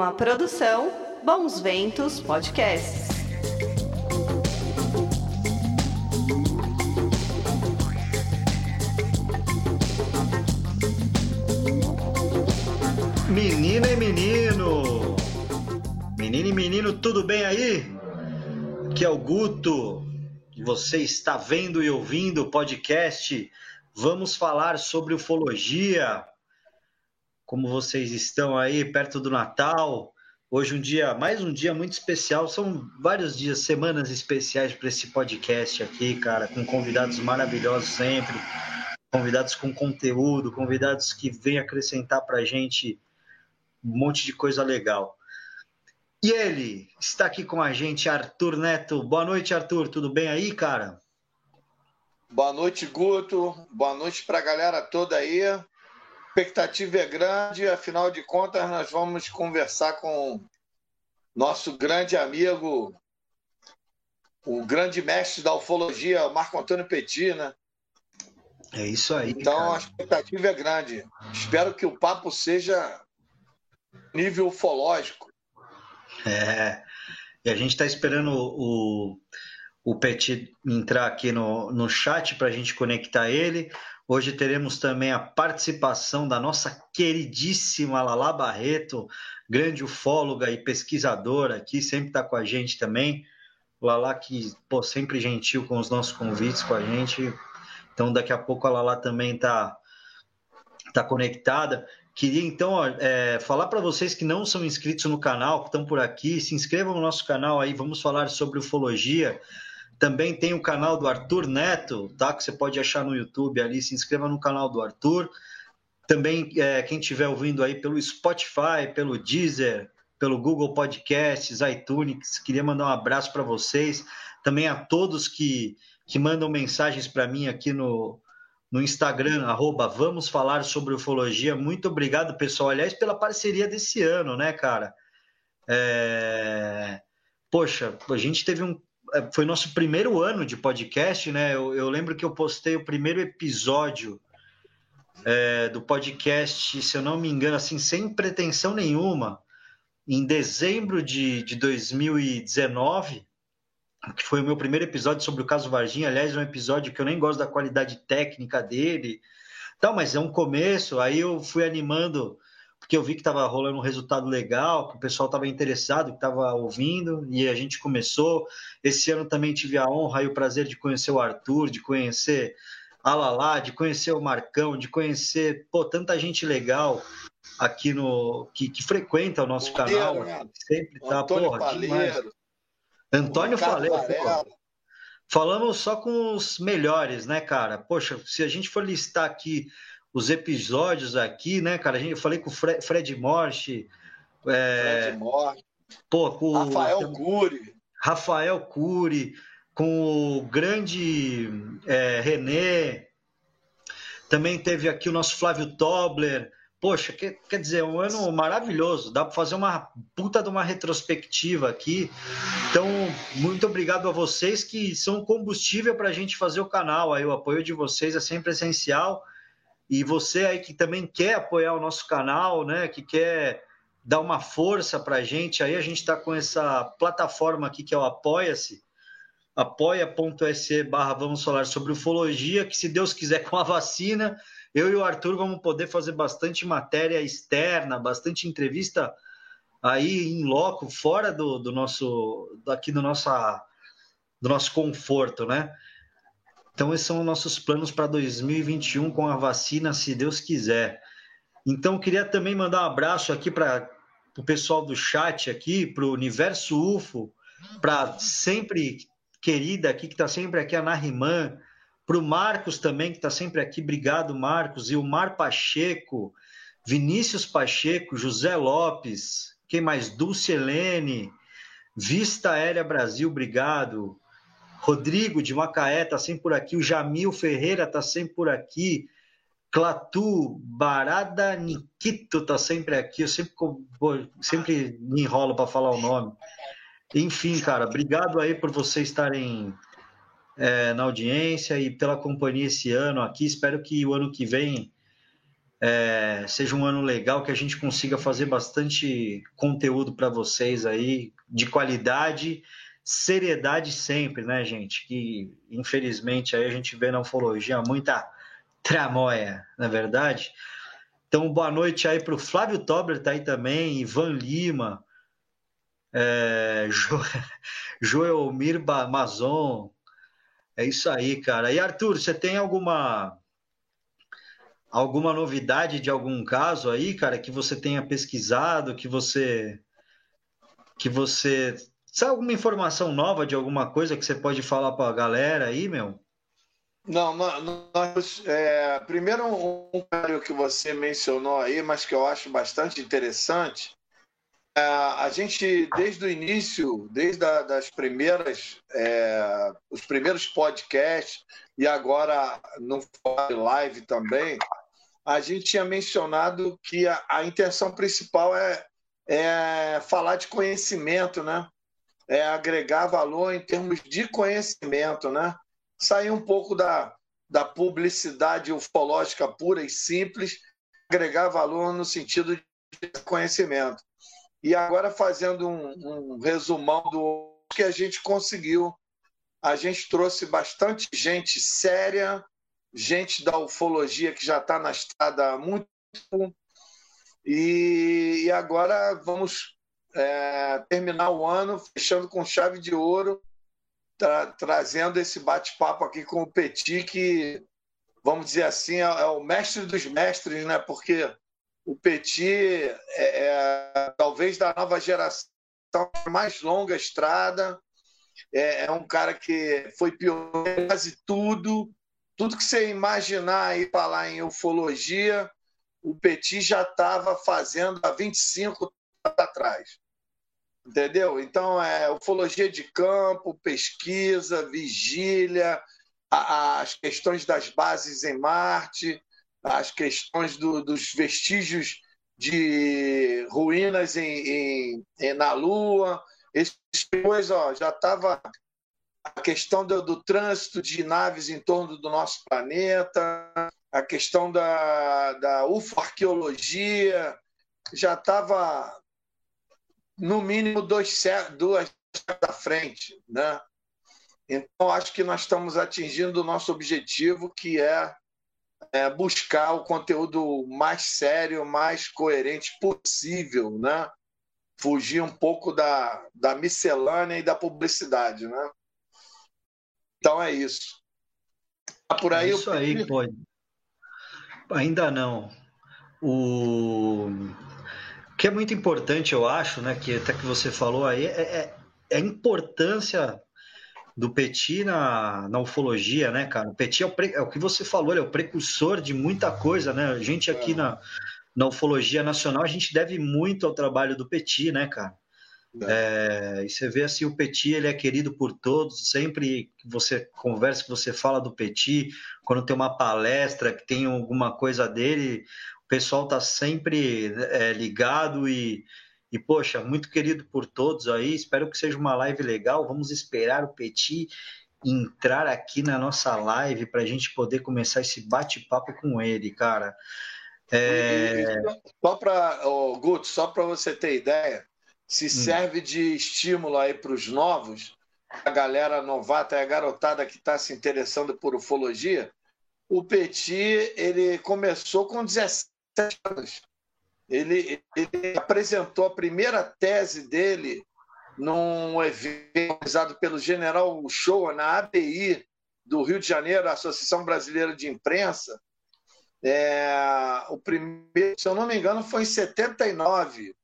Uma produção Bons Ventos Podcasts. Menina e menino! Menina e menino, tudo bem aí? Aqui é o Guto. Você está vendo e ouvindo o podcast. Vamos falar sobre ufologia. Como vocês estão aí perto do Natal? Hoje um dia, mais um dia muito especial. São vários dias, semanas especiais para esse podcast aqui, cara, com convidados maravilhosos sempre, convidados com conteúdo, convidados que vêm acrescentar para a gente um monte de coisa legal. E ele está aqui com a gente, Arthur Neto. Boa noite, Arthur. Tudo bem aí, cara? Boa noite, Guto. Boa noite para a galera toda aí. A expectativa é grande, afinal de contas, nós vamos conversar com nosso grande amigo, o grande mestre da ufologia, Marco Antônio Petit, né? É isso aí. Então cara. a expectativa é grande. Espero que o papo seja nível ufológico. É. E a gente está esperando o, o Petit entrar aqui no, no chat para a gente conectar ele. Hoje teremos também a participação da nossa queridíssima Lala Barreto, grande ufóloga e pesquisadora aqui, sempre está com a gente também. Lala que, pô, sempre gentil com os nossos convites com a gente. Então daqui a pouco a Lala também está tá conectada. Queria então é, falar para vocês que não são inscritos no canal, que estão por aqui, se inscrevam no nosso canal aí, vamos falar sobre ufologia. Também tem o canal do Arthur Neto, tá? Que você pode achar no YouTube ali, se inscreva no canal do Arthur. Também é, quem estiver ouvindo aí pelo Spotify, pelo Deezer, pelo Google Podcasts, iTunes, queria mandar um abraço para vocês. Também a todos que, que mandam mensagens para mim aqui no, no Instagram, arroba Vamos Falar sobre Ufologia. Muito obrigado, pessoal. Aliás, pela parceria desse ano, né, cara? É... Poxa, a gente teve um. Foi nosso primeiro ano de podcast, né? Eu, eu lembro que eu postei o primeiro episódio é, do podcast, se eu não me engano, assim, sem pretensão nenhuma, em dezembro de, de 2019 que foi o meu primeiro episódio sobre o caso Varginha. Aliás, é um episódio que eu nem gosto da qualidade técnica dele, tal, mas é um começo. Aí eu fui animando, porque eu vi que estava rolando um resultado legal, que o pessoal estava interessado, que estava ouvindo, e a gente começou. Esse ano também tive a honra e o prazer de conhecer o Arthur, de conhecer a Lala, de conhecer o Marcão, de conhecer pô, tanta gente legal aqui no que, que frequenta o nosso canal, né? sempre tá, Antônio porra. Antônio Faleiro, falamos só com os melhores, né, cara? Poxa, se a gente for listar aqui os episódios aqui, né, cara? Eu falei com o Fre- Fred Morte, é, Fred Morte, pô, com o Rafael Cury. Rafael Cury, com o grande é, René, também teve aqui o nosso Flávio Tobler. Poxa, que- quer dizer, um ano maravilhoso. Dá para fazer uma puta de uma retrospectiva aqui. Então, muito obrigado a vocês que são combustível para a gente fazer o canal. Aí, o apoio de vocês é sempre essencial. E você aí que também quer apoiar o nosso canal, né? Que quer dar uma força para a gente. Aí a gente está com essa plataforma aqui que é o Apoia-se, apoia.se barra vamos falar sobre ufologia, que se Deus quiser com a vacina, eu e o Arthur vamos poder fazer bastante matéria externa, bastante entrevista aí em loco, fora do, do nosso, daqui do, nossa, do nosso conforto, né? Então esses são os nossos planos para 2021 com a vacina, se Deus quiser. Então queria também mandar um abraço aqui para o pessoal do chat aqui, para o Universo UFO, para sempre querida aqui, que está sempre aqui, a Nariman, para o Marcos também, que está sempre aqui, obrigado, Marcos, e o Mar Pacheco, Vinícius Pacheco, José Lopes, quem mais? Dulce Helene, Vista Aérea Brasil, obrigado. Rodrigo de Macaé está sempre por aqui, o Jamil Ferreira está sempre por aqui, Clatu, Barada Nikito está sempre aqui, eu sempre, sempre me enrolo para falar o nome. Enfim, cara, obrigado aí por vocês estarem é, na audiência e pela companhia esse ano aqui. Espero que o ano que vem é, seja um ano legal, que a gente consiga fazer bastante conteúdo para vocês aí, de qualidade, seriedade sempre, né, gente? Que infelizmente aí a gente vê na ufologia muita tramóia, na é verdade. Então, boa noite aí para o Flávio Tobler, tá aí também, Ivan Lima, é, jo, Joelmir Mazon. É isso aí, cara. E Arthur, você tem alguma alguma novidade de algum caso aí, cara, que você tenha pesquisado, que você que você sabe alguma informação nova de alguma coisa que você pode falar para a galera aí, meu? Não, nós, é, primeiro um, um que você mencionou aí, mas que eu acho bastante interessante. É, a gente desde o início, desde a, das primeiras, é, os primeiros podcasts e agora no live também, a gente tinha mencionado que a, a intenção principal é, é falar de conhecimento, né? É agregar valor em termos de conhecimento, né? Sair um pouco da, da publicidade ufológica pura e simples, agregar valor no sentido de conhecimento. E agora, fazendo um, um resumão do que a gente conseguiu, a gente trouxe bastante gente séria, gente da ufologia que já está na estrada há muito tempo. E, e agora vamos é, terminar o ano fechando com chave de ouro, tra trazendo esse bate-papo aqui com o Petit, que, vamos dizer assim, é, é, o mestre dos mestres, né? porque o Petit é, é talvez da nova geração mais longa estrada, é, é um cara que foi pioneiro em quase tudo, tudo que você imaginar e falar em ufologia, o Petit já estava fazendo há 25 anos atrás. Entendeu? Então, é ufologia de campo, pesquisa, vigília, as questões das bases em Marte, as questões do, dos vestígios de ruínas em, em, na Lua. Essas coisas ó, já estava a questão do, do, trânsito de naves em torno do nosso planeta, a questão da, da ufoarqueologia, já estava no mínimo dois, duas da frente, né? Então acho que nós estamos atingindo o nosso objetivo, que é, é buscar o conteúdo mais sério, mais coerente possível, né? Fugir um pouco da, da miscelânea e da publicidade, né? Então é isso. Tá por aí. Isso aí, pode. Ainda não. O que é muito importante, eu acho, né, que até que você falou aí, é, é, é a importância do Petit na, na ufologia, né, cara? O Petit é o, pre, é o que você falou, ele é o precursor de muita coisa, né? A gente aqui é. na, na ufologia nacional, a gente deve muito ao trabalho do Petit, né, cara? É, e você vê assim, o Petit ele é querido por todos. Sempre que você conversa, que você fala do Petit, quando tem uma palestra, que tem alguma coisa dele, pessoal tá sempre é, ligado e, e, poxa, muito querido por todos aí. Espero que seja uma live legal. Vamos esperar o Petit entrar aqui na nossa live para a gente poder começar esse bate-papo com ele, cara. É... Só para, oh, Guto, só para você ter ideia, se hum. serve de estímulo aí para os novos, a galera novata e a garotada que está se interessando por ufologia, o Petit ele começou com 17 anos. Ele, ele apresentou a primeira tese dele num evento realizado pelo General Show na ABI do Rio de Janeiro, a Associação Brasileira de Imprensa. É, o primeiro, se eu não me engano, foi em 79.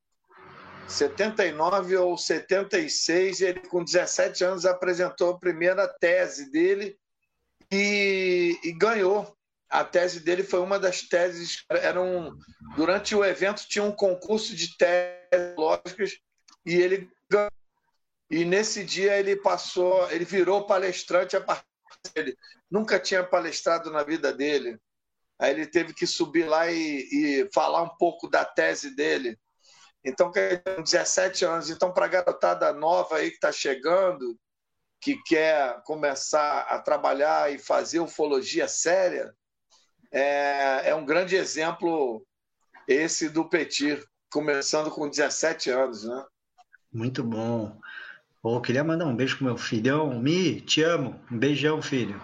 79 ou 76, ele com 17 anos apresentou a primeira tese dele e, e ganhou. A tese dele foi uma das teses. Era um, durante o evento tinha um concurso de teses lógicas e ele ganhou. E nesse dia ele passou, ele virou palestrante a partir dele. Nunca tinha palestrado na vida dele. Aí ele teve que subir lá e, e falar um pouco da tese dele. Então, com 17 anos. Então, para a garotada nova aí que está chegando, que quer começar a trabalhar e fazer ufologia séria, é, é um grande exemplo esse do Petit, começando com 17 anos, né? Muito bom. Pô, queria mandar um beijo pro meu filhão. Mi, te amo. Um beijão, filho.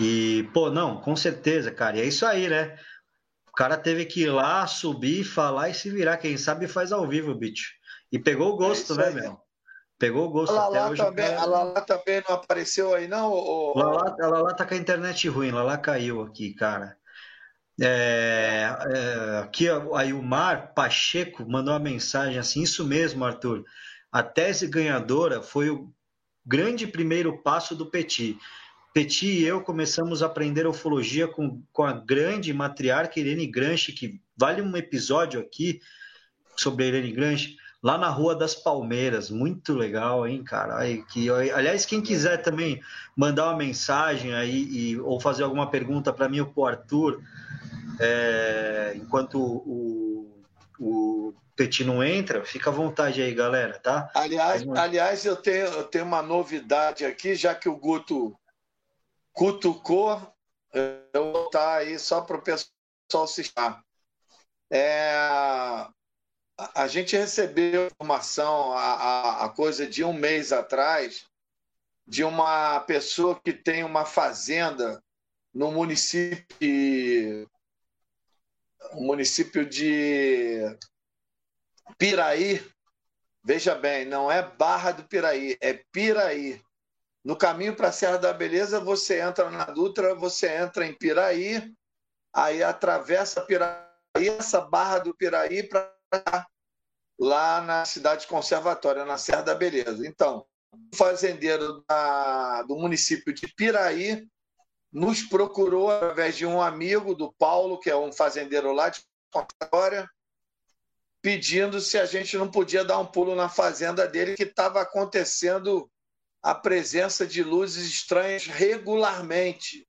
E, pô, não, com certeza, cara. E é isso aí, né? O cara teve que ir lá, subir, falar e se virar. Quem sabe faz ao vivo, bicho. E pegou o gosto, é né, aí, meu? Pegou o gosto. A Lala, hoje, também, cara... a Lala também não apareceu aí, não? Ou... Lala, a Lala tá com a internet ruim. Lala caiu aqui, cara. É, é, aqui aí o Mar Pacheco mandou uma mensagem assim, isso mesmo, Arthur. A tese ganhadora foi o grande primeiro passo do Petit. Petit e eu começamos a aprender ufologia com, com a grande matriarca Irene Granche, que vale um episódio aqui sobre a Irene Granche, lá na Rua das Palmeiras. Muito legal, hein, cara? Aí, que, aliás, quem quiser também mandar uma mensagem aí e, ou fazer alguma pergunta para mim ou para o Arthur, é, enquanto o, o Petit não entra, fica à vontade aí, galera, tá? Aliás, aliás eu, tenho, eu tenho uma novidade aqui, já que o Guto cutucou, eu vou estar aí só para o pessoal se É, a gente recebeu informação a, a, coisa de um mês atrás de uma pessoa que tem uma fazenda no município município de Piraí. Veja bem, não é Barra do Piraí, é Piraí. No caminho para a Serra da Beleza, você entra na Dutra, você entra em Piraí, aí atravessa Piraí, essa Barra do Piraí para lá na cidade conservatória, na Serra da Beleza. Então, o fazendeiro da, do município de Piraí nos procurou através de um amigo do Paulo, que é um fazendeiro lá de Contatória, pedindo se a gente não podia dar um pulo na fazenda dele, que estava acontecendo a presença de luzes estranhas regularmente.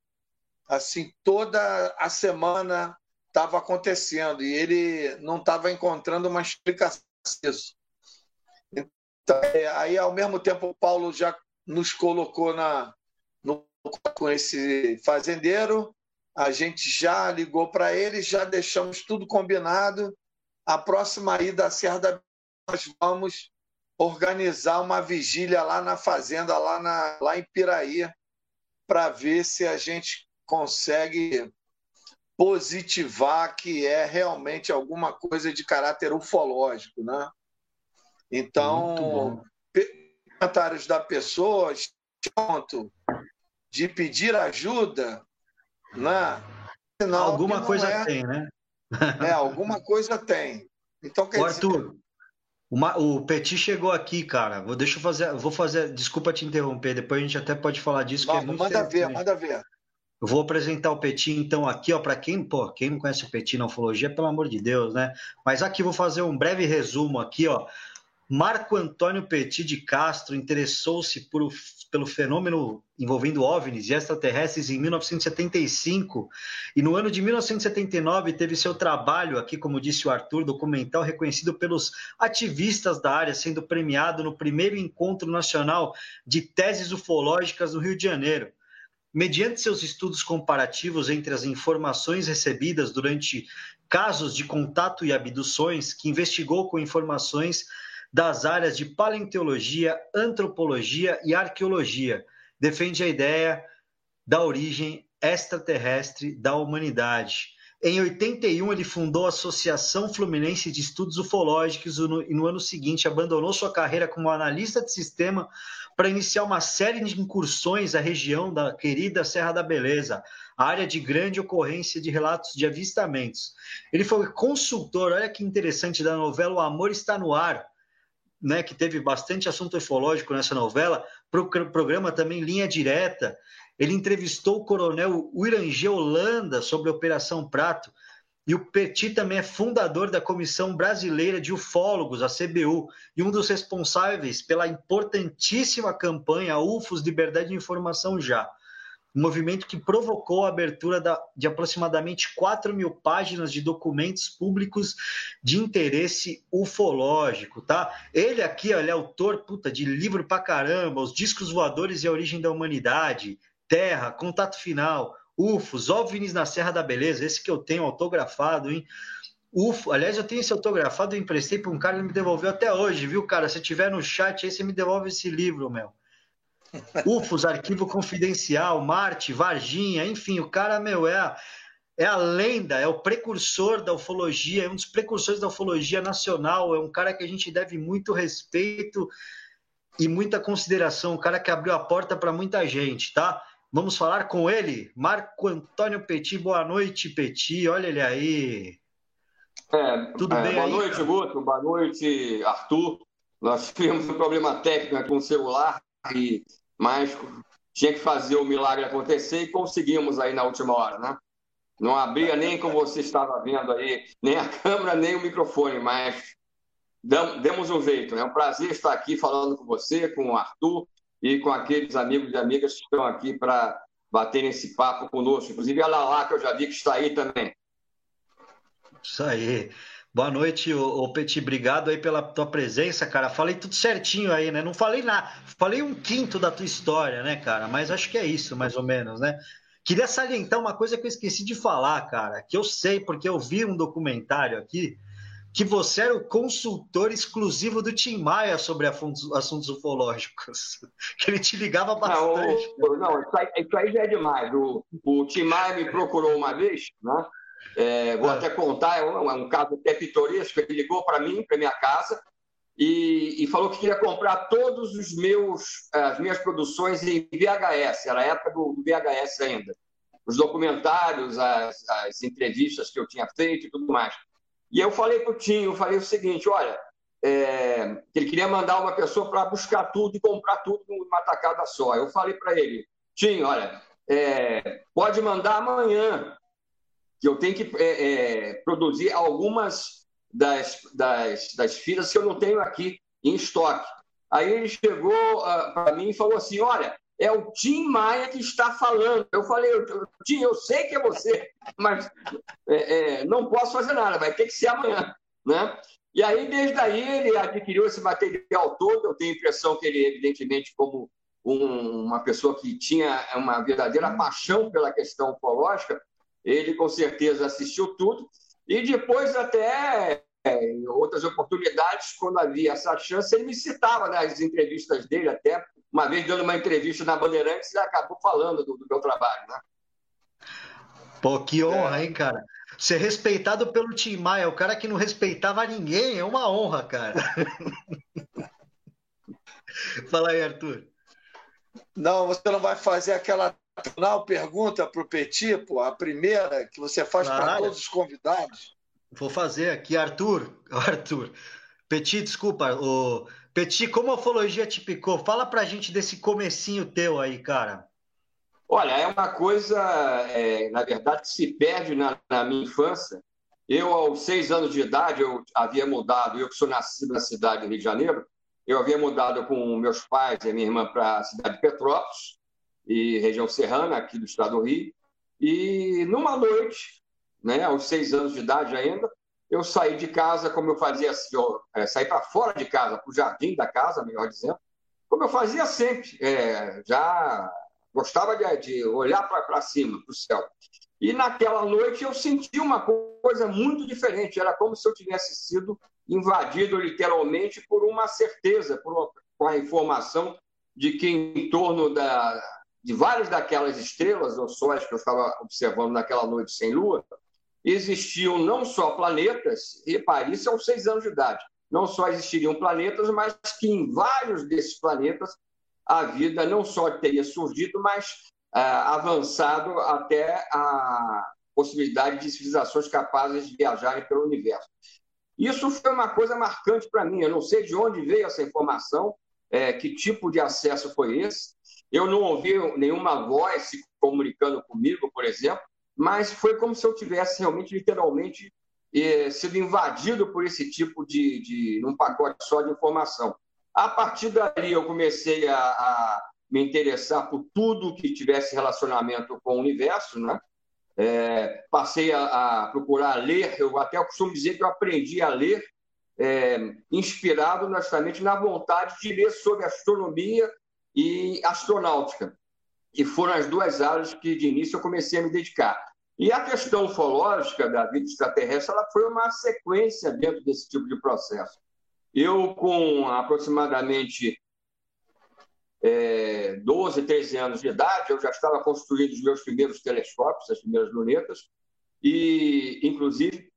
Assim, toda a semana estava acontecendo e ele não estava encontrando uma explicação disso. Então, é, aí, ao mesmo tempo, o Paulo já nos colocou na, com esse fazendeiro, a gente já ligou para ele, já deixamos tudo combinado. A próxima ida à Serra da nós vamos organizar uma vigília lá na fazenda, lá, na, lá em Piraí, para ver se a gente consegue positivar que é realmente alguma coisa de caráter ufológico, né? Então, comentários da pessoa, ponto, de pedir ajuda, né? Alguma coisa é... tem, né? é, alguma coisa tem. Então, quer Ô, Arthur, dizer... Uma, o Petit chegou aqui, cara. Vou, deixa eu fazer, vou fazer. Desculpa te interromper. Depois a gente até pode falar disso. Não, é manda ver, manda ver. Eu vou apresentar o Petit então aqui, ó, para quem, pô, quem não conhece o Petit na ufologia, pelo amor de Deus, né? Mas aqui vou fazer um breve resumo aqui, ó. Marco Antônio Petit de Castro interessou-se pelo fenômeno envolvendo OVNIs e extraterrestres em 1975 e no ano de 1979 teve seu trabalho aqui, como disse o Arthur, documental reconhecido pelos ativistas da área, sendo premiado no primeiro encontro nacional de teses ufológicas no Rio de Janeiro. Mediante seus estudos comparativos entre as informações recebidas durante casos de contato e abduções, que investigou com informações das áreas de paleontologia, antropologia e arqueologia. Defende a ideia da origem extraterrestre da humanidade. Em 81, ele fundou a Associação Fluminense de Estudos Ufológicos e no ano seguinte abandonou sua carreira como analista de sistema para iniciar uma série de incursões à região da querida Serra da Beleza, área de grande ocorrência de relatos de avistamentos. Ele foi consultor, olha que interessante, da novela O Amor Está no Ar, né, que teve bastante assunto ufológico nessa novela, para o programa também Linha Direta. Ele entrevistou o coronel Uirangê Holanda sobre a Operação Prato. E o Petit também é fundador da Comissão Brasileira de Ufólogos, a CBU, e um dos responsáveis pela importantíssima campanha UFOS Liberdade de Informação Já um movimento que provocou a abertura de aproximadamente 4 mil páginas de documentos públicos de interesse ufológico, tá? Ele aqui, ele é autor, puta, de livro pra caramba, Os Discos Voadores e a Origem da Humanidade, Terra, Contato Final, UFOs, OVNIs na Serra da Beleza, esse que eu tenho autografado, hein? UFO, aliás, eu tenho esse autografado, eu emprestei para um cara, ele me devolveu até hoje, viu, cara? Se tiver no chat aí, você me devolve esse livro, meu. UFOs, Arquivo Confidencial, Marte, Varginha, enfim, o cara, meu, é a, é a lenda, é o precursor da ufologia, é um dos precursores da ufologia nacional, é um cara que a gente deve muito respeito e muita consideração, um cara que abriu a porta para muita gente, tá? Vamos falar com ele, Marco Antônio Petit. Boa noite, Petit. Olha ele aí. É, Tudo é, bem boa aí, noite, cara? Guto. Boa noite, Arthur. Nós tivemos um problema técnico com o celular, e, mas tinha que fazer o milagre acontecer e conseguimos aí na última hora, né? Não abria nem como você estava vendo aí, nem a câmera, nem o microfone, mas demos um jeito. Né? É um prazer estar aqui falando com você, com o Arthur e com aqueles amigos e amigas que estão aqui para bater esse papo conosco. Inclusive a Lala, que eu já vi que está aí também. Isso aí. Boa noite, ô, Petit. Obrigado aí pela tua presença, cara. Falei tudo certinho aí, né? Não falei nada. Falei um quinto da tua história, né, cara? Mas acho que é isso, mais ou menos, né? Queria salientar uma coisa que eu esqueci de falar, cara, que eu sei porque eu vi um documentário aqui que você era o consultor exclusivo do Tim Maia sobre assuntos ufológicos. Que ele te ligava bastante. Não, não isso, aí, isso, aí, já é demais. O, o Tim Maia me procurou uma vez, né? É, vou é. até contar, é um, é um caso até pitoresco. Ele ligou para mim, para minha casa, e, e, falou que queria comprar todos os meus as minhas produções em VHS, era a época do, do VHS ainda. Os documentários, as, as, entrevistas que eu tinha feito e tudo mais. E eu falei para o Tim, eu falei o seguinte, olha, é, ele queria mandar uma pessoa para buscar tudo e comprar tudo numa tacada só. Eu falei para ele, Tim, olha, é, pode mandar amanhã, que eu tenho que é, é produzir algumas das, das, das filas que eu não tenho aqui em estoque. Aí ele chegou uh, ah, para mim e falou assim: Olha, é o Tim Maia que está falando. Eu falei: Tim, eu sei que é você, mas é, é, não posso fazer nada, vai ter que ser amanhã. Né? E aí, desde aí, ele adquiriu esse material todo. Eu tenho a impressão que ele, evidentemente, como um, uma pessoa que tinha uma verdadeira paixão pela questão ufológica, ele com certeza assistiu tudo. E depois, até em outras oportunidades, quando havia essa chance, ele me citava nas entrevistas dele, até uma vez dando uma entrevista na Bandeirantes, ele acabou falando do, do meu trabalho. Né? Pô, que honra, é. hein, cara? Ser respeitado pelo Tim Maia, o cara que não respeitava ninguém, é uma honra, cara. Fala aí, Arthur. Não, você não vai fazer aquela final pergunta para o Petit, pô, a primeira que você faz para todos os convidados. Vou fazer aqui, Arthur. Arthur. Petit, desculpa. O... Petit, como a ufologia te picou? Fala pra gente desse comecinho teu aí, cara. Olha, é uma coisa, é, na verdade, que se perde na, na, minha infância. Eu, aos seis anos de idade, eu havia mudado, eu que sou nascido na cidade do Rio de Janeiro, eu havia mudado com meus pais e minha irmã para a cidade de Petrópolis, e região serrana, aqui do estado do Rio. E numa noite, né, aos seis anos de idade ainda, eu saí de casa, como eu fazia, eu, é, saí para fora de casa, para o jardim da casa, melhor dizendo, como eu fazia sempre, é, já gostava de, de olhar para cima, para o céu. E naquela noite eu senti uma coisa muito diferente, era como se eu tivesse sido invadido literalmente por uma certeza, por com a informação de que em torno da, de várias daquelas estrelas ou sóis que eu estava observando naquela noite sem lua, existiam não só planetas, repare, isso aos seis anos de idade, não só existiriam planetas, mas que em vários desses planetas a vida não só teria surgido, mas ah, avançado até a possibilidade de civilizações capazes de viajarem pelo universo. Isso foi uma coisa marcante para mim. Eu não sei de onde veio essa informação, é, que tipo de acesso foi esse, eu não ouvi nenhuma voz se comunicando comigo, por exemplo, mas foi como se eu tivesse realmente, literalmente, eh, sido invadido por esse tipo de, de um pacote só de informação. A partir dali, eu comecei a, a me interessar por tudo que tivesse relacionamento com o universo, né? É, passei a, a, procurar ler, eu até costumo dizer que eu aprendi a ler é, inspirado justamente na vontade de ler sobre astronomia e astronáutica. E foram as duas áreas que, de início, eu comecei a me dedicar. E a questão ufológica da vida extraterrestre ela foi uma sequência dentro desse tipo de processo. Eu, com aproximadamente é, 12, 13 anos de idade, eu já estava construindo os meus primeiros telescópios, as primeiras lunetas, e, inclusive,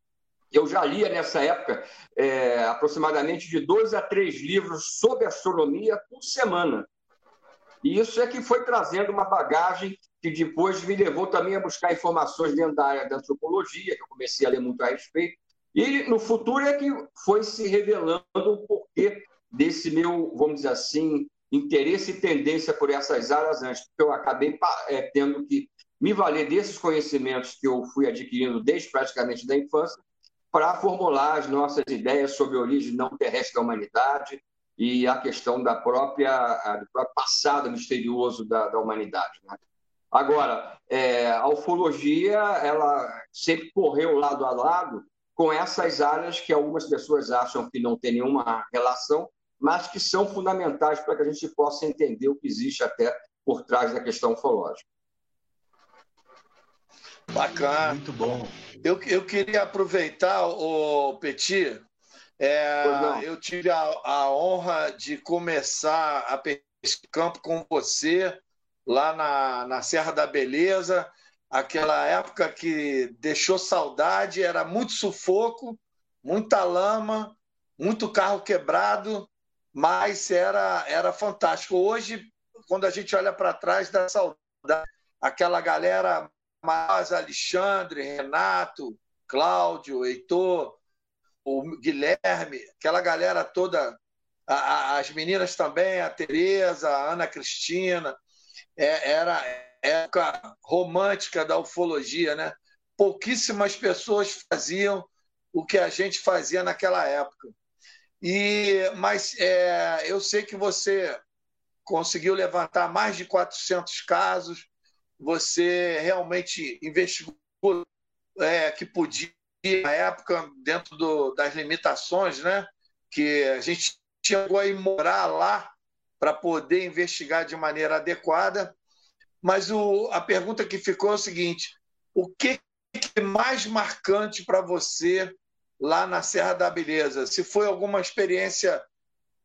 eu já lia nessa época é, aproximadamente de dois a três livros sobre astronomia por semana. E isso é que foi trazendo uma bagagem que depois me levou também a buscar informações dentro da área da antropologia, que eu comecei a ler muito a respeito. E no futuro é que foi se revelando o porquê desse meu, vamos dizer assim, interesse e tendência por essas áreas antes, porque eu acabei é, tendo que me valer desses conhecimentos que eu fui adquirindo desde praticamente da infância para formular as nossas ideias sobre a origem não terrestre da humanidade e a questão da própria, do próprio passado misterioso da, da humanidade. Né? Agora, é, a ufologia ela sempre correu lado a lado com essas áreas que algumas pessoas acham que não tem nenhuma relação, mas que são fundamentais para que a gente possa entender o que existe até por trás da questão ufológica. Bacana. Muito bom. Eu, eu queria aproveitar, o Petit, é, eu tive a, a, honra de começar a pesquisar campo com você lá na, na Serra da Beleza, aquela época que deixou saudade, era muito sufoco, muita lama, muito carro quebrado, mas era, era fantástico. Hoje, quando a gente olha para trás, dá saudade. Aquela galera mais Alexandre, Renato, Cláudio, Heitor, o Guilherme, aquela galera toda, a, a, as meninas também, a Tereza, a Ana Cristina, é, era época romântica da ufologia, né? Pouquíssimas pessoas faziam o que a gente fazia naquela época. E, mas é, eu sei que você conseguiu levantar mais de 400 casos, você realmente investigou é, que podia, na época, dentro do, das limitações, né? que a gente chegou a ir morar lá para poder investigar de maneira adequada. Mas o, a pergunta que ficou é o seguinte: o que é mais marcante para você lá na Serra da Beleza? Se foi alguma experiência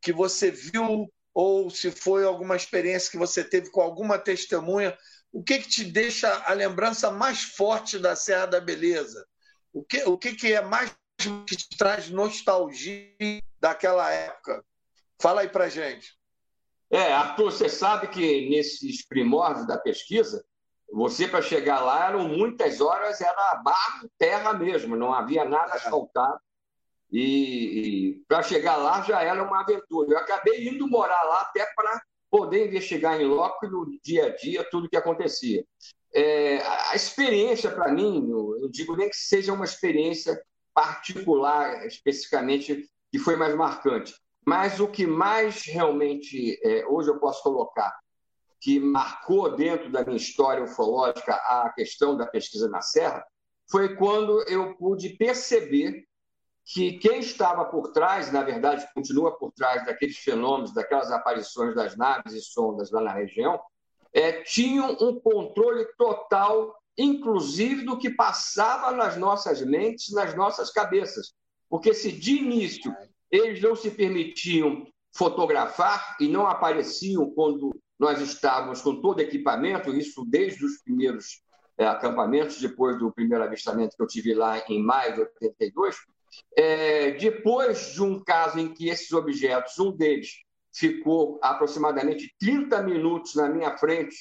que você viu ou se foi alguma experiência que você teve com alguma testemunha o que, que te deixa a lembrança mais forte da Serra da Beleza? O que, o que, que é mais que te traz nostalgia daquela época? Fala aí para gente. É, Arthur, você sabe que nesses primórdios da pesquisa, você para chegar lá eram muitas horas, era barro, terra mesmo, não havia nada é. asfaltado. E, e para chegar lá já era uma aventura. Eu acabei indo morar lá até para poder investigar em loco no dia a dia tudo o que acontecia. É, a experiência, para mim, eu digo nem que seja uma experiência particular, especificamente, que foi mais marcante, mas o que mais realmente, é, hoje eu posso colocar, que marcou dentro da minha história ufológica a questão da pesquisa na Serra, foi quando eu pude perceber que quem estava por trás, na verdade, continua por trás daqueles fenômenos, daquelas aparições das naves e sondas lá na região, é, tinham um controle total, inclusive do que passava nas nossas mentes, nas nossas cabeças. Porque se de início eles não se permitiam fotografar e não apareciam quando nós estávamos com todo equipamento, isso desde os primeiros é, acampamentos, depois do primeiro avistamento que eu tive lá em maio de 82, é, depois de um caso em que esses objetos, um deles ficou aproximadamente 30 minutos na minha frente,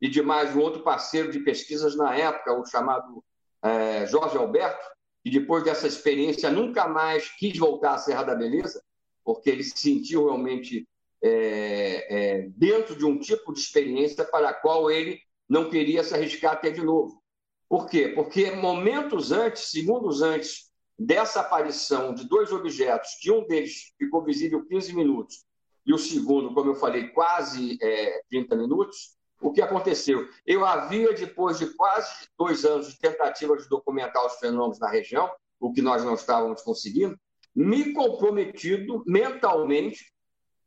e de mais um outro parceiro de pesquisas na época, o chamado é, Jorge Alberto, e depois dessa experiência nunca mais quis voltar à Serra da Beleza, porque ele se sentiu realmente é, é, dentro de um tipo de experiência para a qual ele não queria se arriscar até de novo. Por quê? Porque momentos antes, segundos antes dessa aparição de dois objetos, que um deles ficou visível 15 minutos e o segundo, como eu falei, quase é, 30 minutos, o que aconteceu? Eu havia, depois de quase dois anos de tentativa de documentar os fenômenos na região, o que nós não estávamos conseguindo, me comprometido mentalmente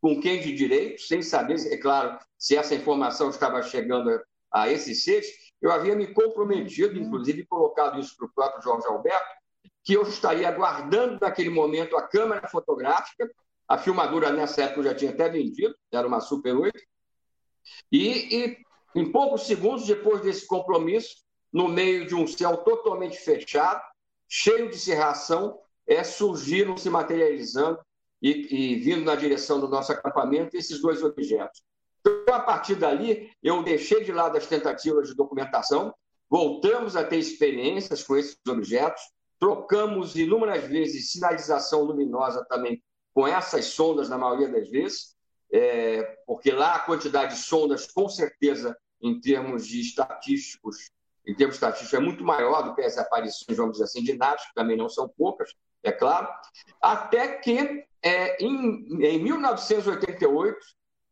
com quem de direito, sem saber, é claro, se essa informação estava chegando a esses seres, eu havia me comprometido, inclusive colocado isso para o próprio Jorge Alberto, que eu estaria aguardando naquele momento a câmera fotográfica, a filmadora nessa época eu já tinha até vendido, era uma Super 8, e, e em poucos segundos depois desse compromisso, no meio de um céu totalmente fechado, cheio de cerração, é, surgiram se materializando e, e vindo na direção do nosso acampamento esses dois objetos. Então, a partir dali, eu deixei de lado as tentativas de documentação, voltamos a ter experiências com esses objetos, trocamos inúmeras vezes sinalização luminosa também com essas sondas, na maioria das vezes, é, porque lá a quantidade de sondas, com certeza, em termos de estatísticos, em termos estatísticos, é muito maior do que as aparições, vamos dizer assim, de naves, que também não são poucas, é claro, até que é, em, em 1988,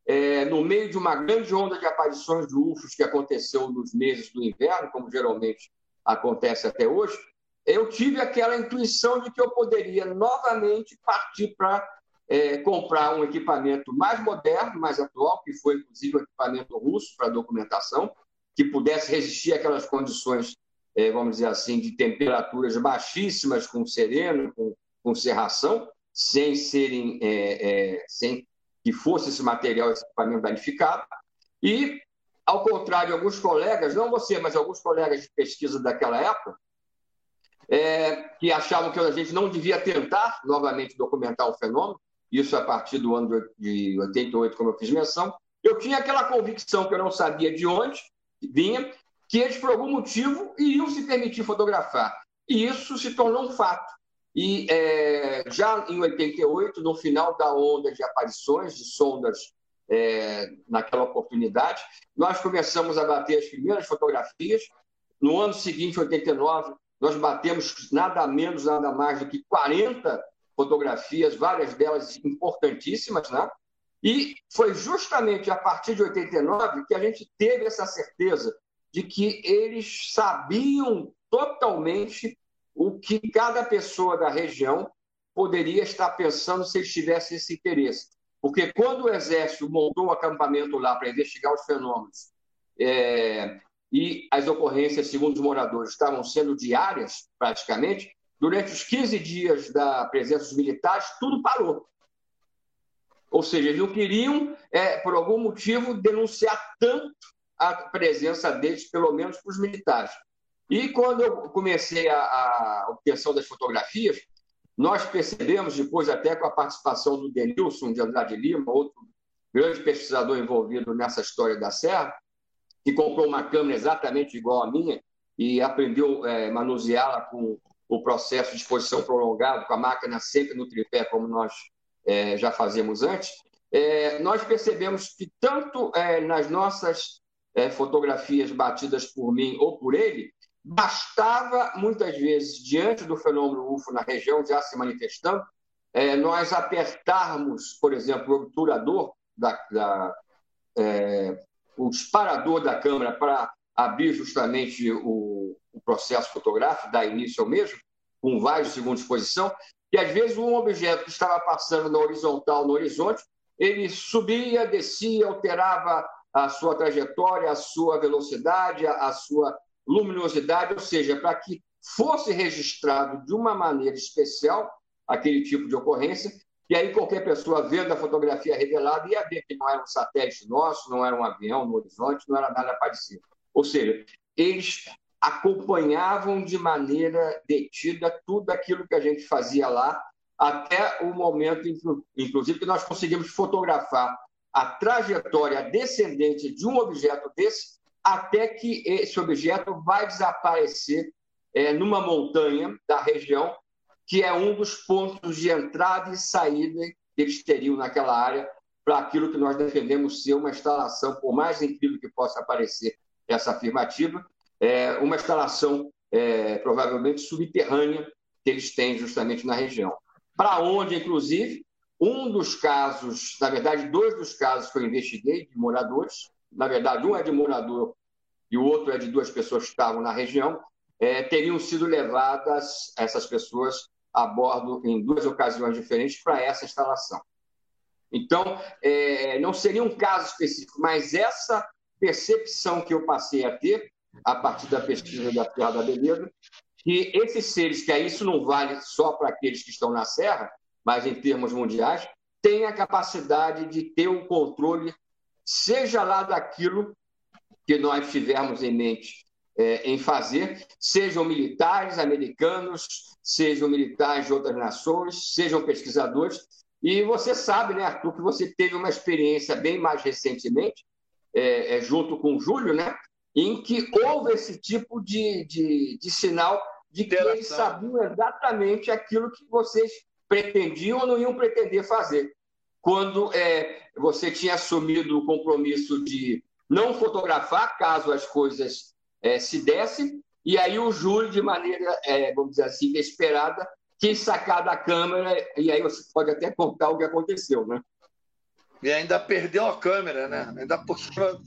é, no meio de uma grande onda de aparições de UFOs que aconteceu nos meses do inverno, como geralmente acontece até hoje, eu tive aquela intuição de que eu poderia novamente partir para é, comprar um equipamento mais moderno, mais atual, que foi inclusive um equipamento russo para documentação, que pudesse resistir àquelas condições, é, vamos dizer assim, de temperaturas baixíssimas, com sereno, com, com serração, sem serem, é, é, sem que fosse esse material, esse equipamento danificado. E, ao contrário de alguns colegas, não você, mas alguns colegas de pesquisa daquela época, é, que achavam que a gente não devia tentar novamente documentar o fenômeno, isso a partir do ano de 88, como eu fiz menção, eu tinha aquela convicção que eu não sabia de onde vinha, que eles, por algum motivo, iriam se permitir fotografar. E isso se tornou um fato. E é, já em 88, no final da onda de aparições de sondas é, naquela oportunidade, nós começamos a bater as primeiras fotografias. No ano seguinte, 89, nós batemos nada menos, nada mais do que 40 fotografias, várias delas importantíssimas, né? E foi justamente a partir de 89 que a gente teve essa certeza de que eles sabiam totalmente o que cada pessoa da região poderia estar pensando se eles tivessem esse interesse. Porque quando o Exército montou um acampamento lá para investigar os fenômenos é, e as ocorrências, segundo os moradores, estavam sendo diárias, praticamente, durante os 15 dias da presença dos militares, tudo parou. Ou seja, eles não queriam, é, por algum motivo, denunciar tanto a presença deles, pelo menos para os militares. E quando eu comecei a, a obtenção das fotografias, nós percebemos, depois até com a participação do Denilson de Andrade Lima, outro grande pesquisador envolvido nessa história da Serra, que comprou uma câmera exatamente igual à minha e aprendeu a é, manuseá-la com o processo de exposição prolongado, com a máquina sempre no tripé, como nós é, já fazíamos antes, é, nós percebemos que tanto é, nas nossas é, fotografias batidas por mim ou por ele, Bastava, muitas vezes, diante do fenômeno UFO na região já se manifestando, é, nós apertarmos, por exemplo, o obturador, da, da é, o disparador da câmera para abrir justamente o, o, processo fotográfico, dar início ao mesmo, com vários segundos de exposição, e às vezes um objeto que estava passando na horizontal, no horizonte, ele subia, descia, alterava a sua trajetória, a sua velocidade, a sua luminosidade, ou seja, para que fosse registrado de uma maneira especial aquele tipo de ocorrência, e aí qualquer pessoa vendo a fotografia revelada ia ver que não era um satélite nosso, não era um avião no horizonte, não era nada parecido. Ou seja, eles acompanhavam de maneira detida tudo aquilo que a gente fazia lá, até o momento, inclusive, que nós conseguimos fotografar a trajetória descendente de um objeto desse até que esse objeto vai desaparecer é, numa montanha da região, que é um dos pontos de entrada e saída que eles teriam naquela área para aquilo que nós defendemos ser uma instalação, por mais incrível que possa parecer essa afirmativa, é uma instalação é, provavelmente subterrânea que eles têm justamente na região. Para onde, inclusive, um dos casos, na verdade, dois dos casos que eu investiguei de moradores, na verdade, um é de morador e o outro é de duas pessoas que estavam na região, é, teriam sido levadas essas pessoas a bordo em duas ocasiões diferentes para essa instalação. Então, é, não seria um caso específico, mas essa percepção que eu passei a ter, a partir da pesquisa da Serra da Beleza, que esses seres, que isso não vale só para aqueles que estão na Serra, mas em termos mundiais, têm a capacidade de ter o um controle, seja lá daquilo que nós tivermos em mente é, em fazer, sejam militares americanos, sejam militares de outras nações, sejam pesquisadores. E você sabe, né, Arthur, que você teve uma experiência bem mais recentemente, é, é, junto com o Júlio, né, em que houve esse tipo de, de, de sinal de que eles sabiam exatamente aquilo que vocês pretendiam ou não iam pretender fazer. Quando é, você tinha assumido o compromisso de não fotografar caso as coisas é, se dessem, e aí o Júlio, de maneira, é, vamos dizer assim, inesperada, quis sacar da câmera, e aí você pode até contar o que aconteceu, né? E ainda perdeu a câmera, né? Ainda por cima,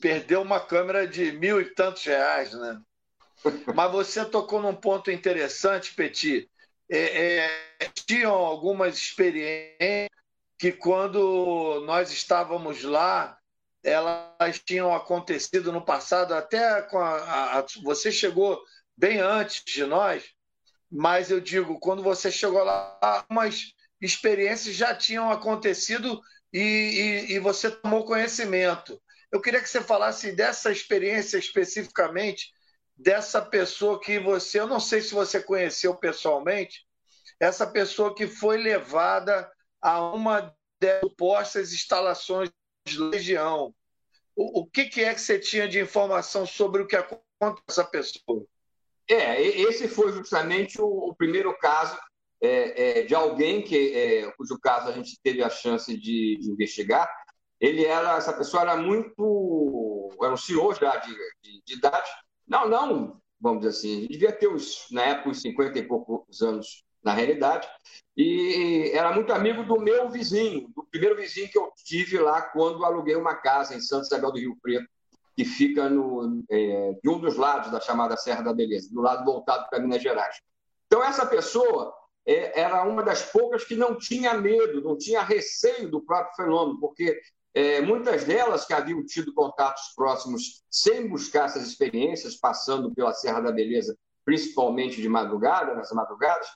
perdeu uma câmera de mil e tantos reais, né? Mas você tocou num ponto interessante, Petit. É, é, tinham algumas experiências que, quando nós estávamos lá, elas tinham acontecido no passado, até com a, a, a, você chegou bem antes de nós, mas eu digo, quando você chegou lá, umas experiências já tinham acontecido e, e, e você tomou conhecimento. Eu queria que você falasse dessa experiência especificamente, dessa pessoa que você, eu não sei se você conheceu pessoalmente, essa pessoa que foi levada a uma das supostas instalações Legião. O, o que, que, é que você tinha de informação sobre o que aconteceu com essa pessoa? É, esse foi justamente o, o primeiro caso é, é, de alguém que, é, cujo caso a gente teve a chance de, de, investigar. Ele era, essa pessoa era muito, era um senhor já de, de, de idade. Não, não, vamos dizer assim, devia ter uns, na época, uns 50 e poucos anos na realidade, e era muito amigo do meu vizinho, do primeiro vizinho que eu tive lá quando aluguei uma casa em Santo Isabel do Rio Preto, que fica no, é, de um dos lados da chamada Serra da Beleza, do lado voltado para Minas Gerais. Então, essa pessoa é, era uma das poucas que não tinha medo, não tinha receio do próprio fenômeno, porque é, muitas delas que haviam tido contatos próximos sem buscar essas experiências, passando pela Serra da Beleza, principalmente de madrugada, nas madrugadas,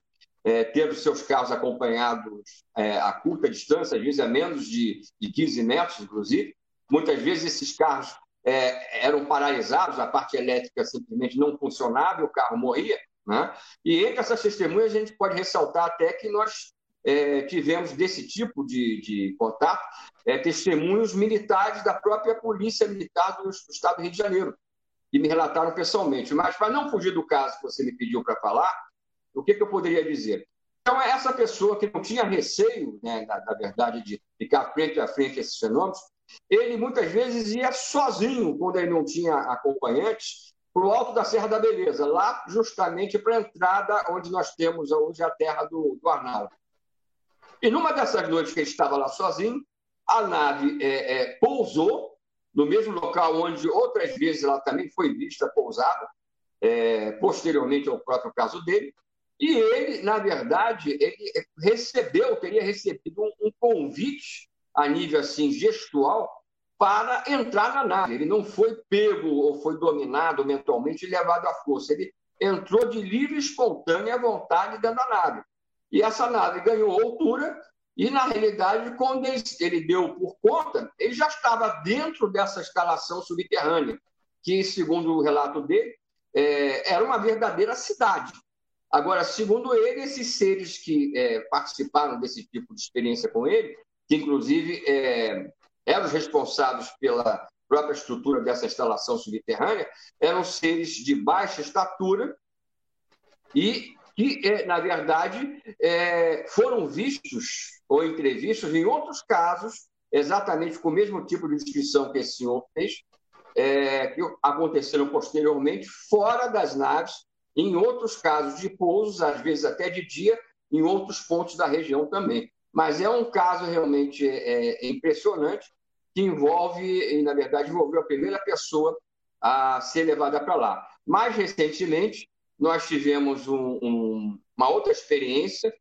é, tendo seus carros acompanhados é, a curta distância, às vezes a menos de, de 15 metros, inclusive. Muitas vezes esses carros é, eram paralisados, a parte elétrica simplesmente não funcionava e o carro morria. Né? E entre essas testemunhas, a gente pode ressaltar até que nós é, tivemos desse tipo de, de contato é, testemunhos militares da própria Polícia Militar do Estado do Rio de Janeiro, que me relataram pessoalmente. Mas, para não fugir do caso que você me pediu para falar, o que, que eu poderia dizer? Então, é essa pessoa que não tinha receio, né, na, na, verdade, de ficar frente a frente a esses fenômenos, ele muitas vezes ia sozinho, quando ele não tinha acompanhantes, para o alto da Serra da Beleza, lá justamente para a entrada onde nós temos hoje a terra do, do Arnaldo. E numa dessas noites que ele estava lá sozinho, a nave é, é, pousou no mesmo local onde outras vezes ela também foi vista pousada, é, posteriormente ao próprio caso dele, e ele, na verdade, ele recebeu, teria recebido um, um convite a nível assim gestual para entrar na nave. Ele não foi pego ou foi dominado mentalmente e levado à força. Ele entrou de livre, espontânea vontade dentro da nave. E essa nave ganhou altura e, na realidade, quando ele, ele deu por conta, ele já estava dentro dessa instalação subterrânea, que, segundo o relato dele, é, era uma verdadeira cidade. Agora, segundo ele, esses seres que é, participaram desse tipo de experiência com ele, que inclusive é, eram os responsáveis pela própria estrutura dessa instalação subterrânea, eram seres de baixa estatura e que, é, na verdade, é, foram vistos ou entrevistos em outros casos, exatamente com o mesmo tipo de descrição que esse senhor fez, é, que aconteceram posteriormente fora das naves em outros casos de pousos, às vezes até de dia, em outros pontos da região também. Mas é um caso realmente é, é impressionante que envolve, e na verdade envolveu a primeira pessoa a ser levada para lá. Mais recentemente, nós tivemos um, um, uma outra experiência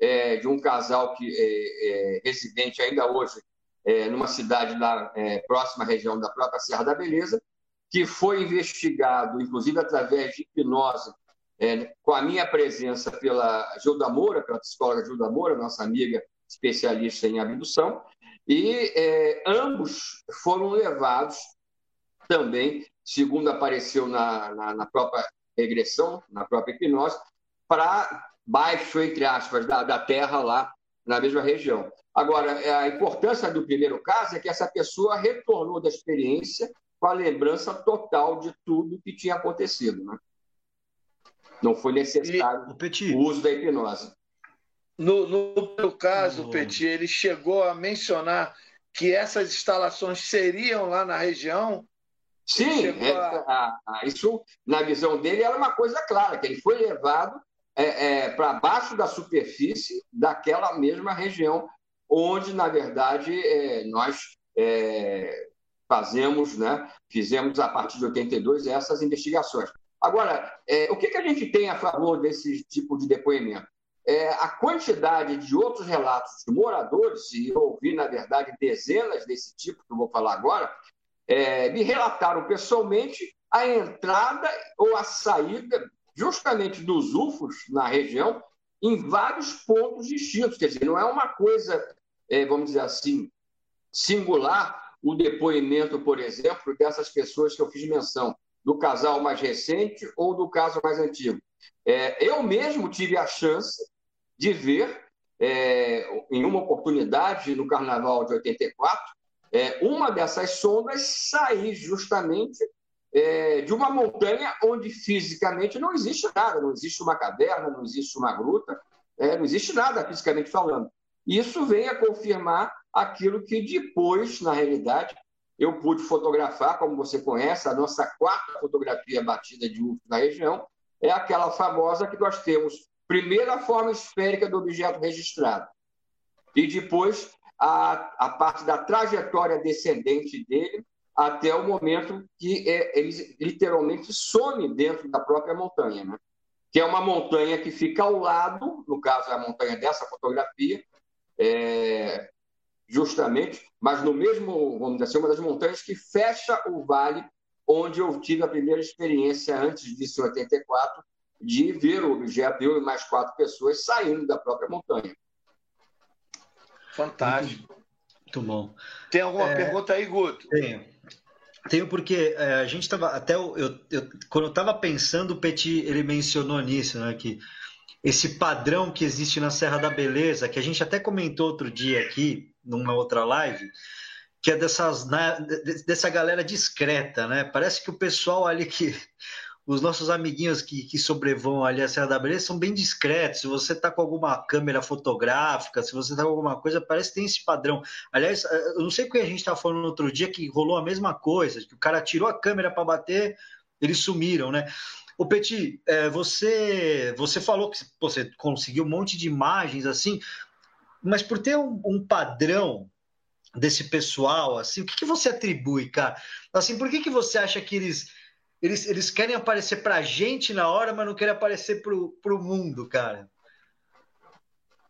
é, de um casal que é, é residente ainda hoje é, numa cidade da é, próxima região da própria Serra da Beleza, que foi investigado, inclusive através de hipnose, é, com a minha presença pela Gilda Moura, pela psicóloga Gilda Moura, nossa amiga especialista em abdução, e é, ambos foram levados também, segundo apareceu na, na, na, própria regressão, na própria hipnose, para baixo, entre aspas, da, da terra lá na mesma região. Agora, a importância do primeiro caso é que essa pessoa retornou da experiência com a lembrança total de tudo que tinha acontecido. Né? Não foi necessário e, o, o uso da hipnose. No, no caso, oh. Petit, ele chegou a mencionar que essas instalações seriam lá na região? Sim, é, a... A, isso, na visão dele, era uma coisa clara, que ele foi levado é, é, para baixo da superfície daquela mesma região, onde, na verdade, é, nós é, fazemos, né, fizemos a partir de 82 essas investigações. Agora, é, o que, que a gente tem a favor desse tipo de depoimento? É, a quantidade de outros relatos de moradores, e eu ouvi, na verdade, dezenas desse tipo que eu vou falar agora, é, me relataram pessoalmente a entrada ou a saída justamente dos UFOs na região em vários pontos distintos. Quer dizer, não é uma coisa, é, vamos dizer assim, singular o depoimento, por exemplo, dessas pessoas que eu fiz menção do casal mais recente ou do caso mais antigo. É, eu mesmo tive a chance de ver, é, em uma oportunidade no Carnaval de 84, é, uma dessas sondas sair justamente é, de uma montanha onde fisicamente não existe nada, não existe uma caverna, não existe uma gruta, é, não existe nada fisicamente falando. Isso vem a confirmar aquilo que depois, na realidade, eu pude fotografar, como você conhece, a nossa quarta fotografia batida de UFO na região, é aquela famosa que nós temos primeiro a forma esférica do objeto registrado e depois a, a parte da trajetória descendente dele até o momento que é, ele literalmente some dentro da própria montanha, né? que é uma montanha que fica ao lado, no caso é a montanha dessa fotografia, é, justamente, mas no mesmo, vamos dizer assim, uma das montanhas que fecha o vale onde eu tive a primeira experiência, antes disso, em 84, de ver o objeto, eu e mais quatro pessoas saindo da própria montanha. Fantástico. Muito, bom. Tem alguma é, pergunta aí, Guto? Tenho. Tenho porque é, a gente estava até eu, eu, quando eu estava pensando, o Petit ele mencionou nisso, né, que esse padrão que existe na Serra da Beleza, que a gente até comentou outro dia aqui, numa outra live, que é dessas, né, dessa galera discreta, né? Parece que o pessoal ali que. Os nossos amiguinhos que, que ali a Serra da Beleza são bem discretos. Se você está com alguma câmera fotográfica, se você está com alguma coisa, parece que tem esse padrão. Aliás, eu não sei o que a gente estava falando no outro dia que rolou a mesma coisa, que o cara tirou a câmera para bater, eles sumiram, né? O Petit, é, você, você falou que você conseguiu um monte de imagens assim, mas por ter um, um padrão desse pessoal, assim, o que, que você atribui, cara? Assim, por que, que você acha que eles, eles, eles querem aparecer pra gente na hora, mas não querem aparecer pro, pro mundo, cara?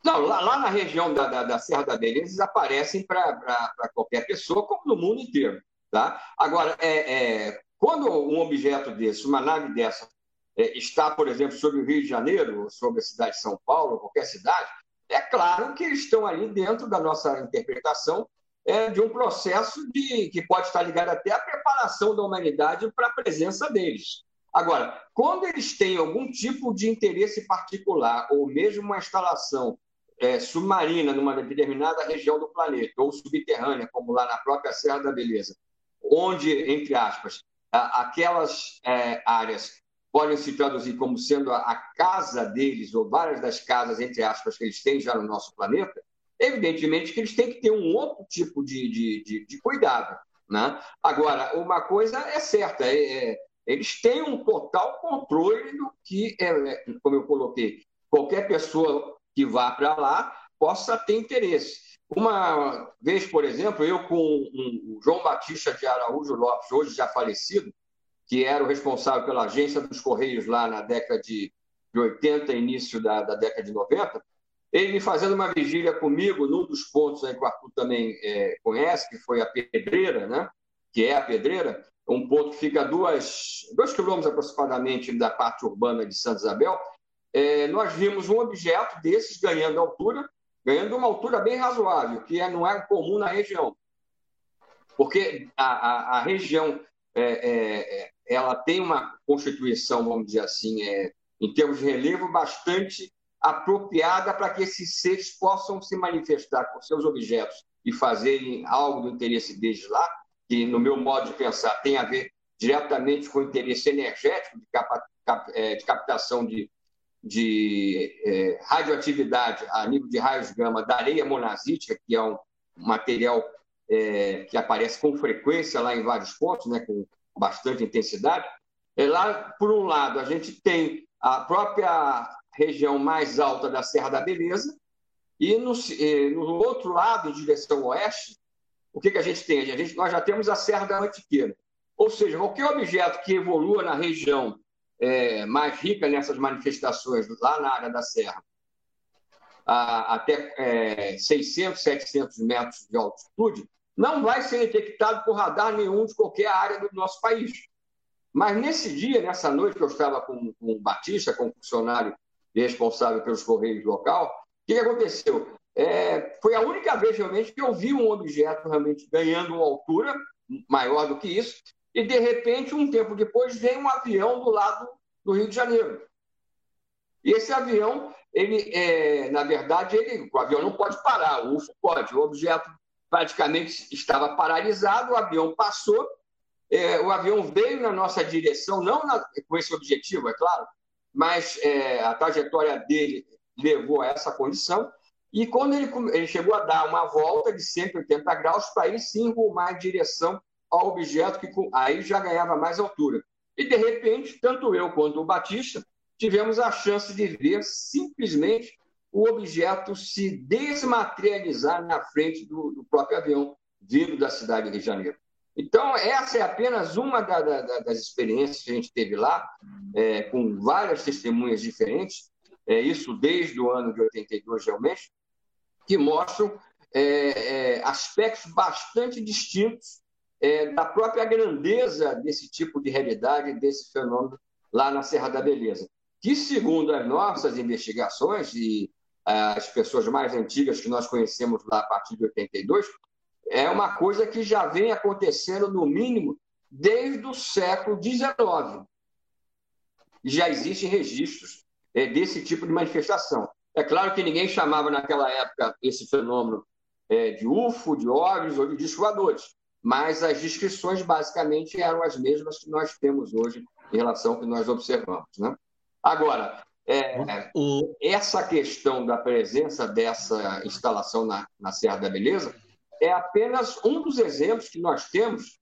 Não, lá, lá na região da, da, da, Serra da Beleza, eles aparecem para qualquer pessoa, como no mundo inteiro. Tá? Agora, é, é, quando um objeto desse, uma nave dessa, é, está, por exemplo, sobre o Rio de Janeiro, sobre a cidade de São Paulo, qualquer cidade, é claro que estão ali dentro da nossa interpretação é, de um processo de, que pode estar ligado até à preparação da humanidade para a presença deles. Agora, quando eles têm algum tipo de interesse particular, ou mesmo uma instalação é, submarina numa determinada região do planeta, ou subterrânea, como lá na própria Serra da Beleza, onde, entre aspas, aquelas é, áreas podem se traduzir como sendo a, casa deles, ou várias das casas, entre aspas, que eles têm já no nosso planeta, evidentemente que eles têm que ter um outro tipo de, de, de, de cuidado. Né? Agora, uma coisa é certa, é, é, eles têm um total controle do que, é, é como eu coloquei, qualquer pessoa que vá para lá possa ter interesse. Uma vez, por exemplo, eu com o João Batista de Araújo Lopes, hoje já falecido, que era o responsável pela agência dos Correios lá na década de, 80, início da, da década de 90, ele fazendo uma vigília comigo num dos pontos aí que o Arthur também é, conhece, que foi a Pedreira, né? que é a Pedreira, um ponto que fica a duas, dois quilômetros aproximadamente da parte urbana de Santa Isabel, é, nós vimos um objeto desses ganhando altura, ganhando uma altura bem razoável, que é, não é comum na região. Porque a, a, a região é, é, é ela tem uma constituição, vamos dizer assim, é, em termos de relevo, bastante apropriada para que esses seres possam se manifestar com seus objetos e fazerem algo do interesse deles lá, que, no meu modo de pensar, tem a ver diretamente com o interesse energético de, capa, cap, é, de captação de, de é, radioatividade a nível de raios gama da areia monazítica, que é um material é, que aparece com frequência lá em vários pontos, né, com bastante intensidade. É, lá, por um lado, a gente tem a própria região mais alta da Serra da Beleza, e no, no outro lado, em direção oeste, o que, que a gente tem? A gente, nós já temos a Serra da Mantiqueira. Ou seja, qualquer objeto que evolua na região é, mais rica nessas manifestações, lá na área da Serra, a, até é, 600, 700 metros de altitude, não vai ser detectado por radar nenhum de qualquer área do nosso país. Mas nesse dia, nessa noite que eu estava com, com o Batista, com o funcionário responsável pelos Correios local, o que aconteceu? É, foi a única vez realmente que eu vi um objeto realmente ganhando uma altura maior do que isso, e de repente, um tempo depois, vem um avião do lado do Rio de Janeiro. E esse avião, ele, é, na verdade, ele, o avião não pode parar, o UFO pode. O objeto praticamente estava paralisado, o avião passou, é, o avião veio na nossa direção, não na, com esse objetivo, é claro, mas é, a trajetória dele levou a essa condição. E quando ele, ele chegou a dar uma volta de 180 graus para aí sim rumar em direção ao objeto que aí já ganhava mais altura. E de repente, tanto eu quanto o Batista tivemos a chance de ver simplesmente o objeto se desmaterializar na frente do, do próprio avião vindo da cidade de Janeiro. Então, essa é apenas uma da, da, das experiências que a gente teve lá, é, com várias testemunhas diferentes, é, isso desde o ano de 82, realmente, que mostram é, é, aspectos bastante distintos é, da própria grandeza desse tipo de realidade, desse fenômeno lá na Serra da Beleza. Que, segundo as nossas investigações e as pessoas mais antigas que nós conhecemos lá a partir de 82, é uma coisa que já vem acontecendo, no mínimo, desde o século XIX. Já existem registros é, desse tipo de manifestação. É claro que ninguém chamava naquela época esse fenômeno é, de UFO, de OVNIs ou de discos voadores, mas as descrições basicamente eram as mesmas que nós temos hoje em relação ao que nós observamos. Né? Agora, é, o... essa questão da presença dessa instalação na, na Serra da Beleza é apenas um dos exemplos que nós temos,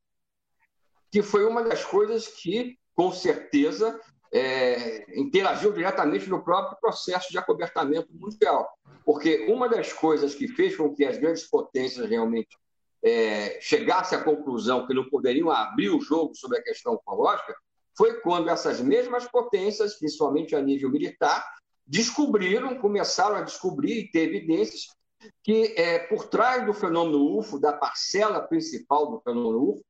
que foi uma das coisas que, com certeza, é, interagiu diretamente no próprio processo de acobertamento mundial. Porque uma das coisas que fez com que as grandes potências realmente é, chegassem à conclusão que não poderiam abrir o jogo sobre a questão ufológica foi quando essas mesmas potências, principalmente a nível militar, descobriram, começaram a descobrir e ter evidências que é, por trás do fenômeno UFO, da parcela principal do fenômeno UFO,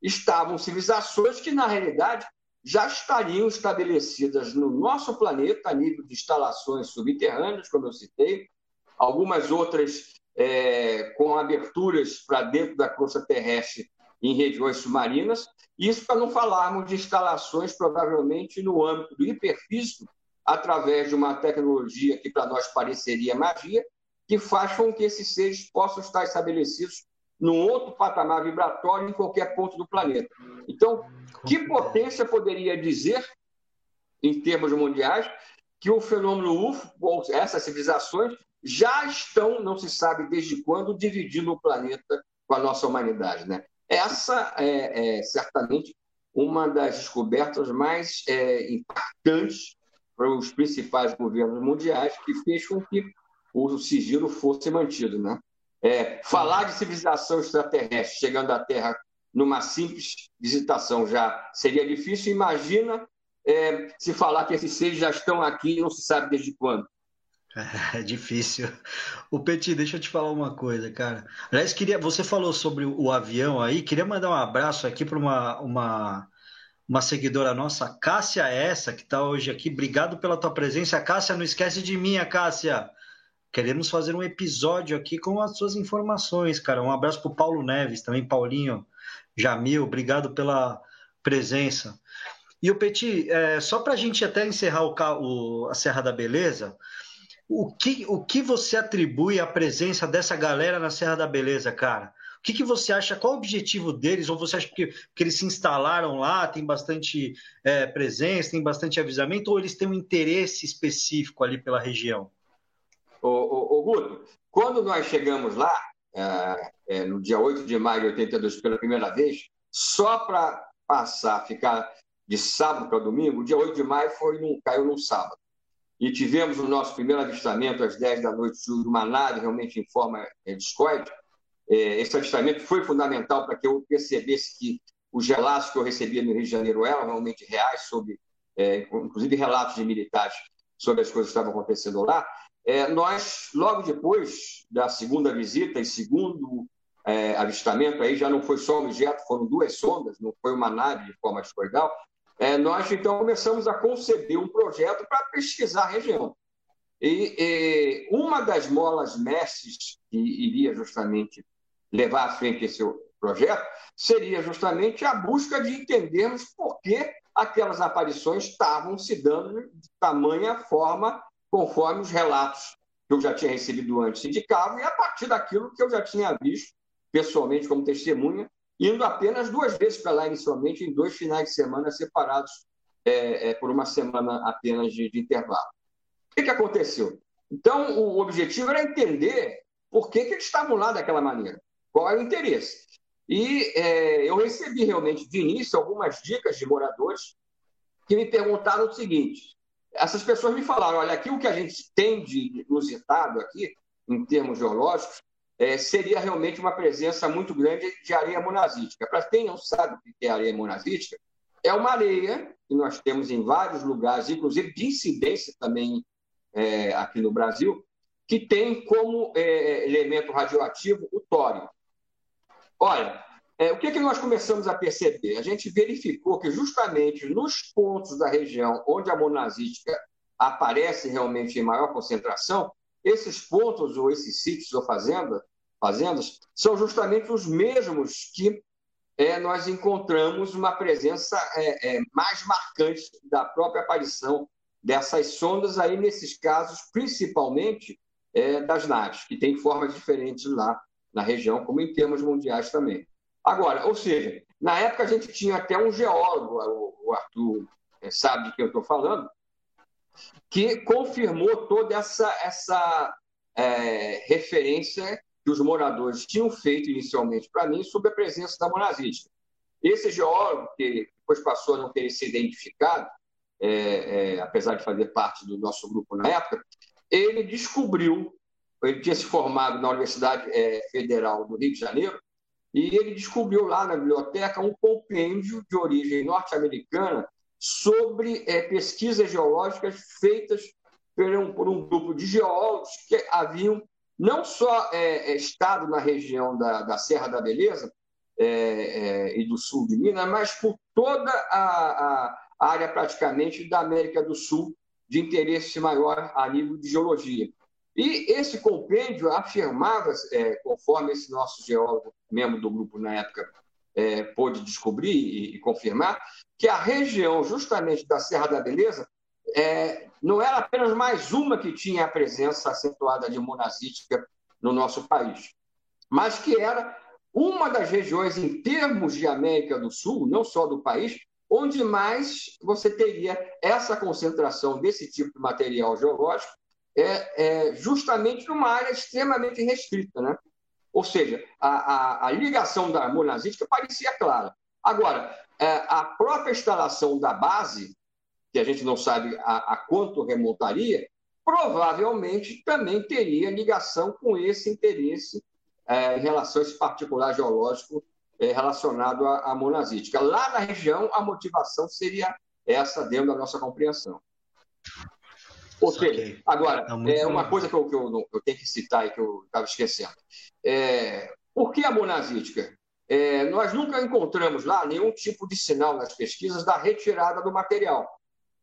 estavam civilizações que, na realidade, já estariam estabelecidas no nosso planeta, a nível de instalações subterrâneas, como eu citei, algumas outras é, com aberturas para dentro da crosta terrestre em regiões submarinas, isso para não falarmos de instalações, provavelmente, no âmbito do hiperfísico, através de uma tecnologia que para nós pareceria magia, que faz com que esses seres possam estar estabelecidos num outro patamar vibratório em qualquer ponto do planeta. Então, que potência poderia dizer, em termos mundiais, que o fenômeno UFO, ou essas civilizações, já estão, não se sabe desde quando, dividindo o planeta com a nossa humanidade. Né? Essa é, é certamente uma das descobertas mais é, impactantes para os principais governos mundiais, que fez com que o sigilo fosse mantido. Né? É, falar de civilização extraterrestre chegando à Terra numa simples visitação já seria difícil. Imagina é, se falar que esses seres já estão aqui e não se sabe desde quando. É difícil. O Petit, deixa eu te falar uma coisa, cara. Aliás, queria, você falou sobre o avião aí, queria mandar um abraço aqui para uma, uma, uma seguidora nossa, Cássia essa, que está hoje aqui. Obrigado pela tua presença. Cássia, não esquece de mim, Cássia. Queremos fazer um episódio aqui com as suas informações, cara. Um abraço para o Paulo Neves, também Paulinho, Jamil, obrigado pela presença. E o Petit, é, só para a gente até encerrar o, o, a Serra da Beleza, o que, o que você atribui à presença dessa galera na Serra da Beleza, cara? O que, que você acha? Qual o objetivo deles? Ou você acha que, que eles se instalaram lá, tem bastante é, presença, tem bastante avisamento, ou eles têm um interesse específico ali pela região? Ô, ô, ô Guto, quando nós chegamos lá, é, é, no dia 8 de maio de 82, pela primeira vez, só para passar, ficar de sábado para domingo, o dia 8 de maio foi num, caiu num sábado e tivemos o nosso primeiro avistamento às 10 da noite de uma nave realmente em forma é, discoide. É, esse avistamento foi fundamental para que eu percebesse que os relatos que eu recebia no Rio de Janeiro eram realmente reais, sobre, é, inclusive relatos de militares sobre as coisas que estavam acontecendo lá. É, nós, logo depois da segunda visita e segundo é, avistamento, aí já não foi só um objeto, foram duas sondas, não foi uma nave de forma discoidal, é, nós então começamos a conceber um projeto para pesquisar a região. E, e, uma das molas mestres que iria justamente levar à frente esse projeto seria justamente a busca de entendermos por que aquelas aparições estavam se dando de tamanha forma, conforme os relatos que eu já tinha recebido antes indicavam, e a partir daquilo que eu já tinha visto pessoalmente como testemunha indo apenas duas vezes para lá inicialmente, em dois finais de semana separados é, é, por uma semana apenas de, de intervalo. O que, que, aconteceu? Então, o objetivo era entender por que, que eles estavam lá daquela maneira, qual era o interesse. E é, eu recebi realmente de início algumas dicas de moradores que me perguntaram o seguinte: essas pessoas me falaram, olha, aqui o que a gente tem de inusitado aqui, em termos geológicos, é, seria realmente uma presença muito grande de areia monazítica. Para quem não sabe o que é areia monazítica, é uma areia que nós temos em vários lugares, inclusive de incidência também é, aqui no Brasil, que tem como é, elemento radioativo o tório. Olha, é, o que, que nós começamos a perceber? A gente verificou que justamente nos pontos da região onde a monazítica aparece realmente em maior concentração, esses pontos ou esses sítios ou fazendas fazendas, são justamente os mesmos que é, nós encontramos uma presença é, é, mais marcante da própria aparição dessas sondas aí, nesses casos, principalmente é, das naves, que têm formas diferentes lá na região, como em termos mundiais também. Agora, ou seja, na época a gente tinha até um geólogo, o Arthur é, sabe de que eu estou falando, que confirmou toda essa, essa é, referência que os moradores tinham feito inicialmente para mim sobre a presença da monazítica. Esse geólogo, que depois passou a não ter se identificado, é, é, apesar de fazer parte do nosso grupo na época, ele descobriu, ele tinha se formado na Universidade é, Federal do Rio de Janeiro, e ele descobriu lá na biblioteca um compêndio de origem norte-americana sobre é, pesquisas geológicas feitas por um, por um grupo de geólogos que haviam não só é, é, estado na região da, da Serra da Beleza é, é, e do sul de Minas, mas por toda a, a, área praticamente da América do Sul de interesse maior a nível de geologia. E esse compêndio afirmava, é, conforme esse nosso geólogo, membro do grupo na época, é, pôde descobrir e, e, confirmar, que a região justamente da Serra da Beleza é, não era apenas mais uma que tinha a presença acentuada de monazítica no nosso país, mas que era uma das regiões, em termos de América do Sul, não só do país, onde mais você teria essa concentração desse tipo de material geológico, é, é justamente numa área extremamente restrita. Né? Ou seja, a, a, a ligação da monazítica parecia clara. Agora, é, a própria instalação da base que a gente não sabe a, a quanto remontaria, provavelmente também teria ligação com esse interesse é, em relação a esse particular geológico é, relacionado à, à monazítica. Lá na região, a motivação seria essa dentro da nossa compreensão. Ou seja, agora, é, é uma coisa que eu, que eu, eu, tenho que citar e que eu estava esquecendo. É, por que a monazítica? É, nós nunca encontramos lá nenhum tipo de sinal nas pesquisas da retirada do material,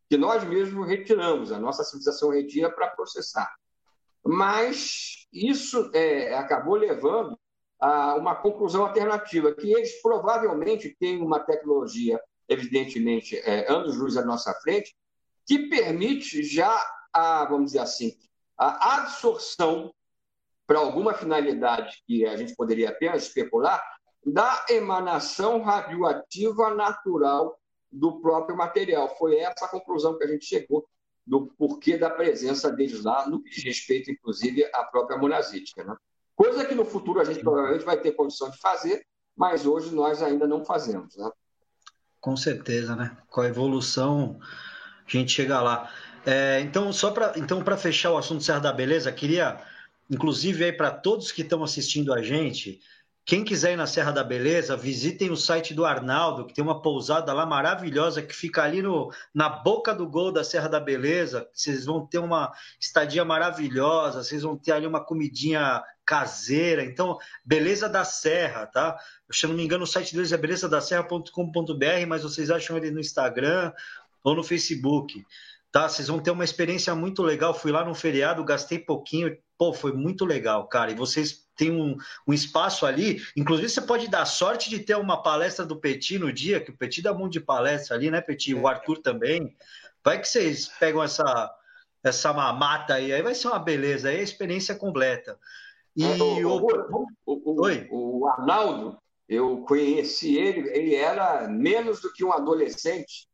que nós mesmos retiramos, a nossa civilização retira para processar. Mas isso é, acabou levando a uma conclusão alternativa, que eles provavelmente têm uma tecnologia, evidentemente, é, anos-luz à nossa frente, que permite já a, vamos dizer assim, a absorção para alguma finalidade que a gente poderia apenas especular, da emanação radioativa natural do próprio material. Foi essa a conclusão que a gente chegou do porquê da presença deles lá, no que diz respeito, inclusive, à própria monazítica. Né? Coisa que no futuro a gente provavelmente vai ter condição de fazer, mas hoje nós ainda não fazemos. Né? Com certeza, né? Com a evolução, a gente chega lá. É, então, só para então, fechar o assunto Serra da Beleza, queria, inclusive, aí para todos que estão assistindo a gente, quem quiser ir na Serra da Beleza, visitem o site do Arnaldo, que tem uma pousada lá maravilhosa que fica ali no, na boca do gol da Serra da Beleza. Vocês vão ter uma estadia maravilhosa, vocês vão ter ali uma comidinha caseira. Então, Beleza da Serra, tá? Se eu não me engano, o site deles é belezadaserra.com.br, mas vocês acham ele no Instagram ou no Facebook tá? Vocês vão ter uma experiência muito legal. Fui lá no feriado, gastei pouquinho, pô, foi muito legal, cara. E vocês têm um, um espaço ali. Inclusive, você pode dar sorte de ter uma palestra do Petit no dia, que o Petit dá muito de palestra ali, né, Petit? O Arthur também. Vai que vocês pegam essa, essa mamata aí, aí vai ser uma beleza, aí é a experiência completa. E o, o, o, Oi? o Arnaldo, eu conheci ele, ele era menos do que um adolescente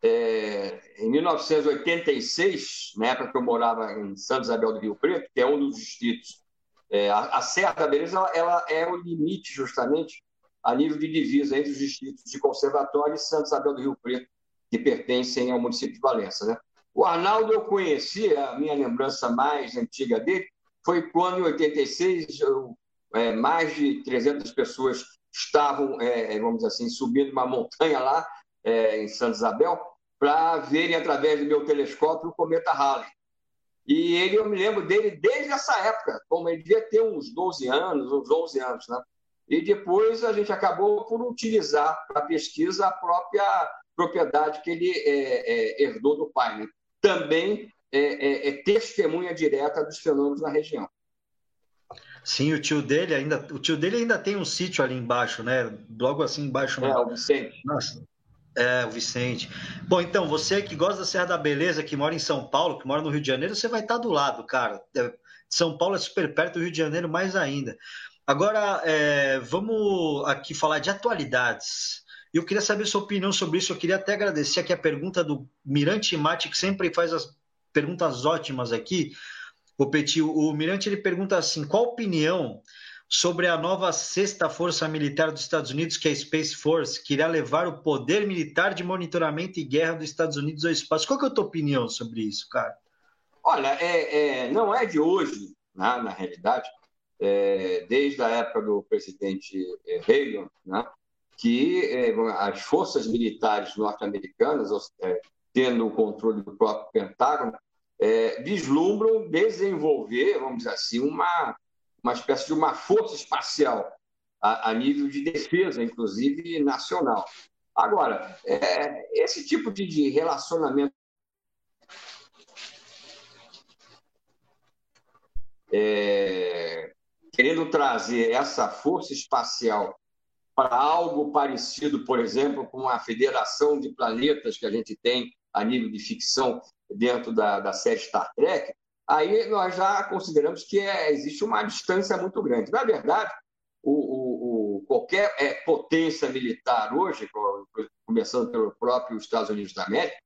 é, em 1986, na época que eu morava em Santa Isabel do Rio Preto, que é um dos distritos, é, a, a, Serra da Beleza ela, ela, é o limite, justamente, a nível de divisa entre os distritos de Conservatório e Santa Isabel do Rio Preto, que pertencem ao município de Valença. Né? O Arnaldo eu conheci, a minha lembrança mais antiga dele foi quando, em 86, eu, é, mais de 300 pessoas estavam, é, vamos dizer assim, subindo uma montanha lá, é, em Santa Isabel, para verem através do meu telescópio o cometa Halley. E ele, eu me lembro dele desde essa época, como ele devia ter uns 12 anos, uns 11 anos, né? E depois a gente acabou por utilizar para pesquisa a própria propriedade que ele é, é, herdou do pai. Né? Também é, é, é, testemunha direta dos fenômenos na região. Sim, o tio dele ainda, o tio dele ainda tem um sítio ali embaixo, né? Logo assim embaixo. É, o Vicente. Nossa, é, o Vicente. Bom, então, você que gosta da Serra da Beleza, que mora em São Paulo, que mora no Rio de Janeiro, você vai estar do lado, cara. É, São Paulo é super perto do Rio de Janeiro, mais ainda. Agora, é, vamos aqui falar de atualidades. Eu queria saber sua opinião sobre isso. Eu queria até agradecer aqui a pergunta do Mirante Mate, que sempre faz as perguntas ótimas aqui. O Petit, o Mirante ele pergunta assim: qual opinião sobre a nova sexta força militar dos Estados Unidos, que é a Space Force, que irá levar o poder militar de monitoramento e guerra dos Estados Unidos ao espaço. Qual é a tua opinião sobre isso, cara? Olha, é, é não é de hoje, né, na realidade, é, desde a época do presidente é, Reagan, né, que é, as forças militares norte-americanas, é, tendo o controle do próprio Pentágono, vislumbram desenvolver, vamos dizer assim, uma uma espécie de uma força espacial a, a nível de defesa, inclusive nacional. Agora, é, esse tipo de, de relacionamento é, querendo trazer essa força espacial para algo parecido, por exemplo, com a federação de planetas que a gente tem a nível de ficção dentro da, da série Star Trek, aí nós já consideramos que é, existe uma distância muito grande. Na verdade, o, o, o qualquer é, potência militar hoje, começando pelo próprio Estados Unidos da América,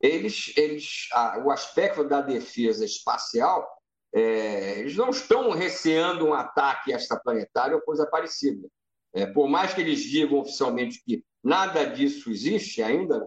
eles, eles, a, o aspecto da defesa espacial, é, eles não estão receando um ataque extraplanetário ou coisa parecida. É, por mais que eles digam oficialmente que nada disso existe ainda,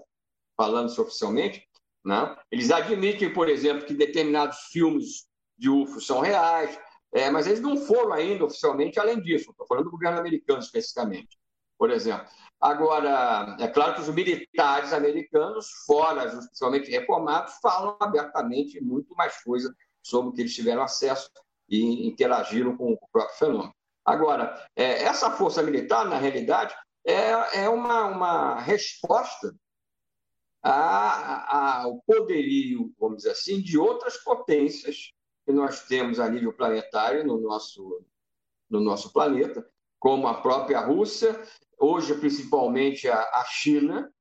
falando-se oficialmente, né? Eles admitem, por exemplo, que determinados filmes de UFO são reais, é, mas eles não foram ainda oficialmente além disso. Estou falando do governo americano especificamente. por exemplo. Agora, é claro que os militares americanos, fora, principalmente reformados, falam abertamente muito mais coisa sobre o que eles tiveram acesso e interagiram com o próprio fenômeno. Agora, é, essa força militar, na realidade, é, é uma, uma resposta ao poderio, vamos dizer assim, de outras potências que nós temos a nível planetário no nosso, no nosso planeta, como a própria Rússia, hoje principalmente a, a China,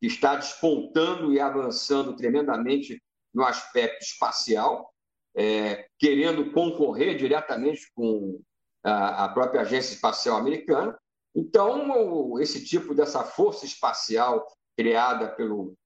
que está despontando e avançando tremendamente no aspecto espacial, é, querendo concorrer diretamente com a, a própria Agência Espacial Americana. Então, esse tipo dessa força espacial criada pelo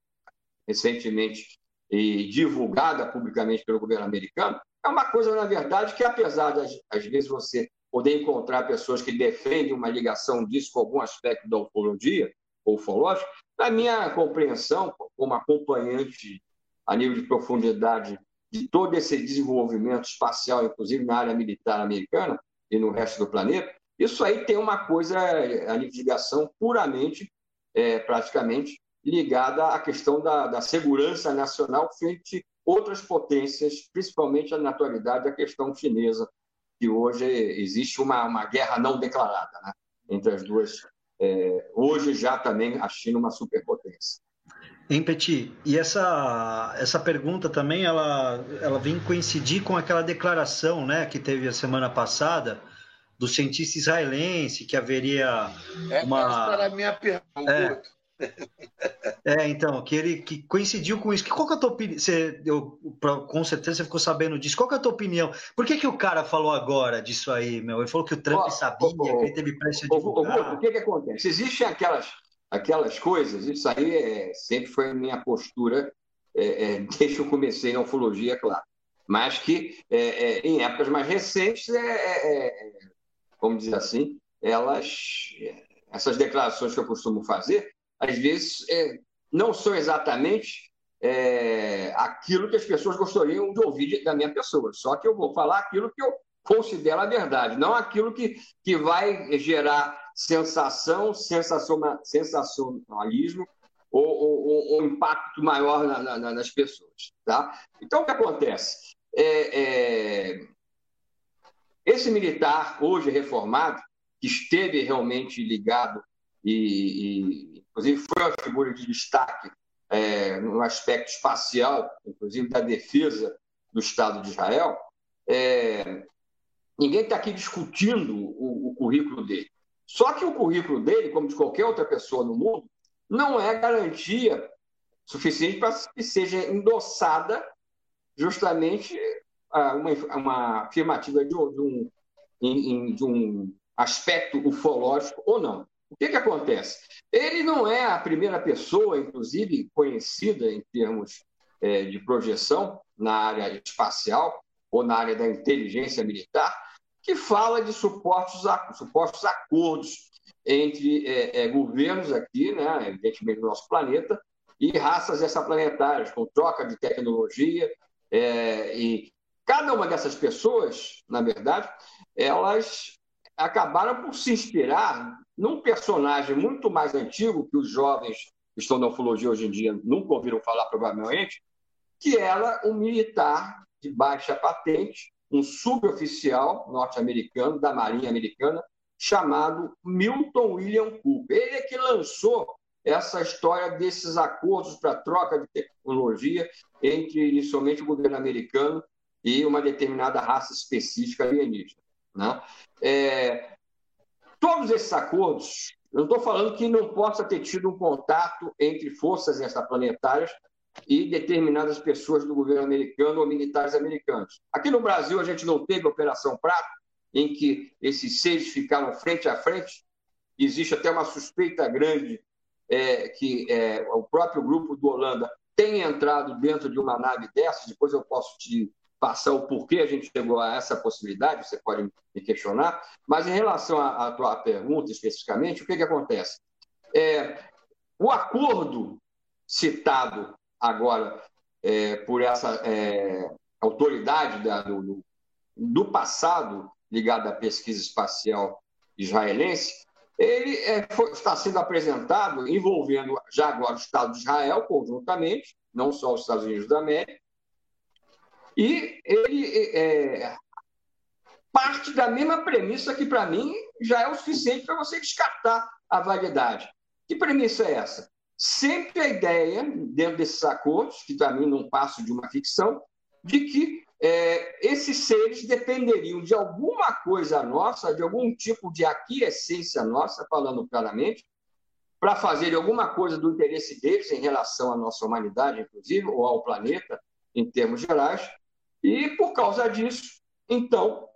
recentemente e divulgada publicamente pelo governo americano, é uma coisa, na verdade, que apesar de, às vezes, você poder encontrar pessoas que defendem uma ligação disso com algum aspecto da ufologia ou ufológico, na minha compreensão, como acompanhante a nível de profundidade de todo esse desenvolvimento espacial, inclusive na área militar americana e no resto do planeta, isso aí tem uma coisa, a ligação, puramente, é, praticamente, ligada à questão da, da segurança nacional frente a outras potências, principalmente na atualidade a questão chinesa, que hoje existe uma, uma guerra não declarada né, entre as duas. É, hoje já também a China uma superpotência. Em Petit, e essa, essa pergunta também ela, ela vem coincidir com aquela declaração né, que teve a semana passada do cientista israelense que haveria é, uma. Essa era a minha pergunta. É, é, então, que ele que coincidiu com isso. Que, qual que é a tua opinião? Você, eu, com certeza você ficou sabendo disso. Qual que é a tua opinião? Por que, que o cara falou agora disso aí, meu? Ele falou que o Trump sabia, que ele teve pressa de divulgar. O que, que acontece? Existem aquelas, aquelas coisas, isso aí é, sempre foi a minha postura é, é, desde que eu comecei na ufologia, é claro. Mas que é, é, em épocas mais recentes, vamos dizer assim, elas, essas declarações que eu costumo fazer, às vezes, é, não são exatamente é, aquilo que as pessoas gostariam de ouvir da minha pessoa. Só que eu vou falar aquilo que eu considero a verdade, não aquilo que, que vai gerar sensação, sensacionalismo ou, ou, ou impacto maior na, na, nas pessoas. Tá? Então, o que acontece? É, é, esse militar, hoje reformado, que esteve realmente ligado e, e inclusive foi uma figura de destaque é, no aspecto espacial, inclusive da defesa do Estado de Israel, é, ninguém está aqui discutindo o, o, currículo dele. Só que o currículo dele, como de qualquer outra pessoa no mundo, não é garantia suficiente para que seja endossada justamente uma, uma afirmativa de, um, de um aspecto ufológico ou não. O que, que acontece? Ele não é a primeira pessoa, inclusive conhecida em termos é, de projeção na área espacial ou na área da inteligência militar, que fala de supostos, supostos acordos entre é, é, governos aqui, né, evidentemente do nosso planeta, e raças extraplanetárias, com troca de tecnologia. É, e cada uma dessas pessoas, na verdade, elas acabaram por se inspirar num personagem muito mais antigo que os jovens que estão na ufologia hoje em dia nunca ouviram falar, provavelmente, que era um militar de baixa patente, um suboficial norte-americano da Marinha Americana, chamado Milton William Cooper. Ele é que lançou essa história desses acordos para troca de tecnologia entre inicialmente o governo americano e uma determinada raça específica alienígena. Né? É, todos esses acordos, eu estou falando que não possa ter tido um contato entre forças extraplanetárias e determinadas pessoas do governo americano ou militares americanos. Aqui no Brasil, a gente não teve Operação Prato, em que esses seis ficaram frente a frente. Existe até uma suspeita grande é, que é, o próprio grupo do Holanda tenha entrado dentro de uma nave dessas. Depois eu posso te passar o porquê a gente chegou a essa possibilidade, você pode me questionar, mas em relação à, tua pergunta especificamente, o que, que acontece? É, o acordo citado agora é, por essa é, autoridade da, do, do passado ligada à pesquisa espacial israelense ele é, foi, está sendo apresentado envolvendo já agora o Estado de Israel conjuntamente, não só os Estados Unidos da América, e ele é, parte da mesma premissa que, para mim, já é o suficiente para você descartar a validade. Que premissa é essa? Sempre a ideia, dentro desses acordos, que para mim não passam de uma ficção, de que é, esses seres dependeriam de alguma coisa nossa, de algum tipo de aquiescência nossa, falando claramente, para fazer alguma coisa do interesse deles em relação à nossa humanidade, inclusive, ou ao planeta, em termos gerais. E, por causa disso, então,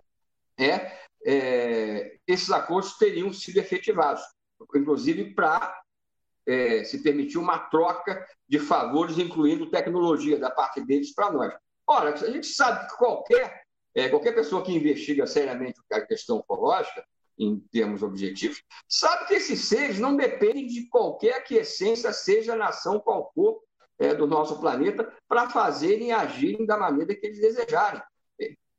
é, é esses acordos teriam sido efetivados, inclusive para é, se permitir uma troca de favores, incluindo tecnologia da parte deles para nós. Ora, a gente sabe que qualquer, é, qualquer pessoa que investiga seriamente a questão ufológica, em termos objetivos, sabe que esses seres não dependem de qualquer aquiescência, seja nação qual for é, do nosso planeta, para fazerem e agirem da maneira que eles desejarem.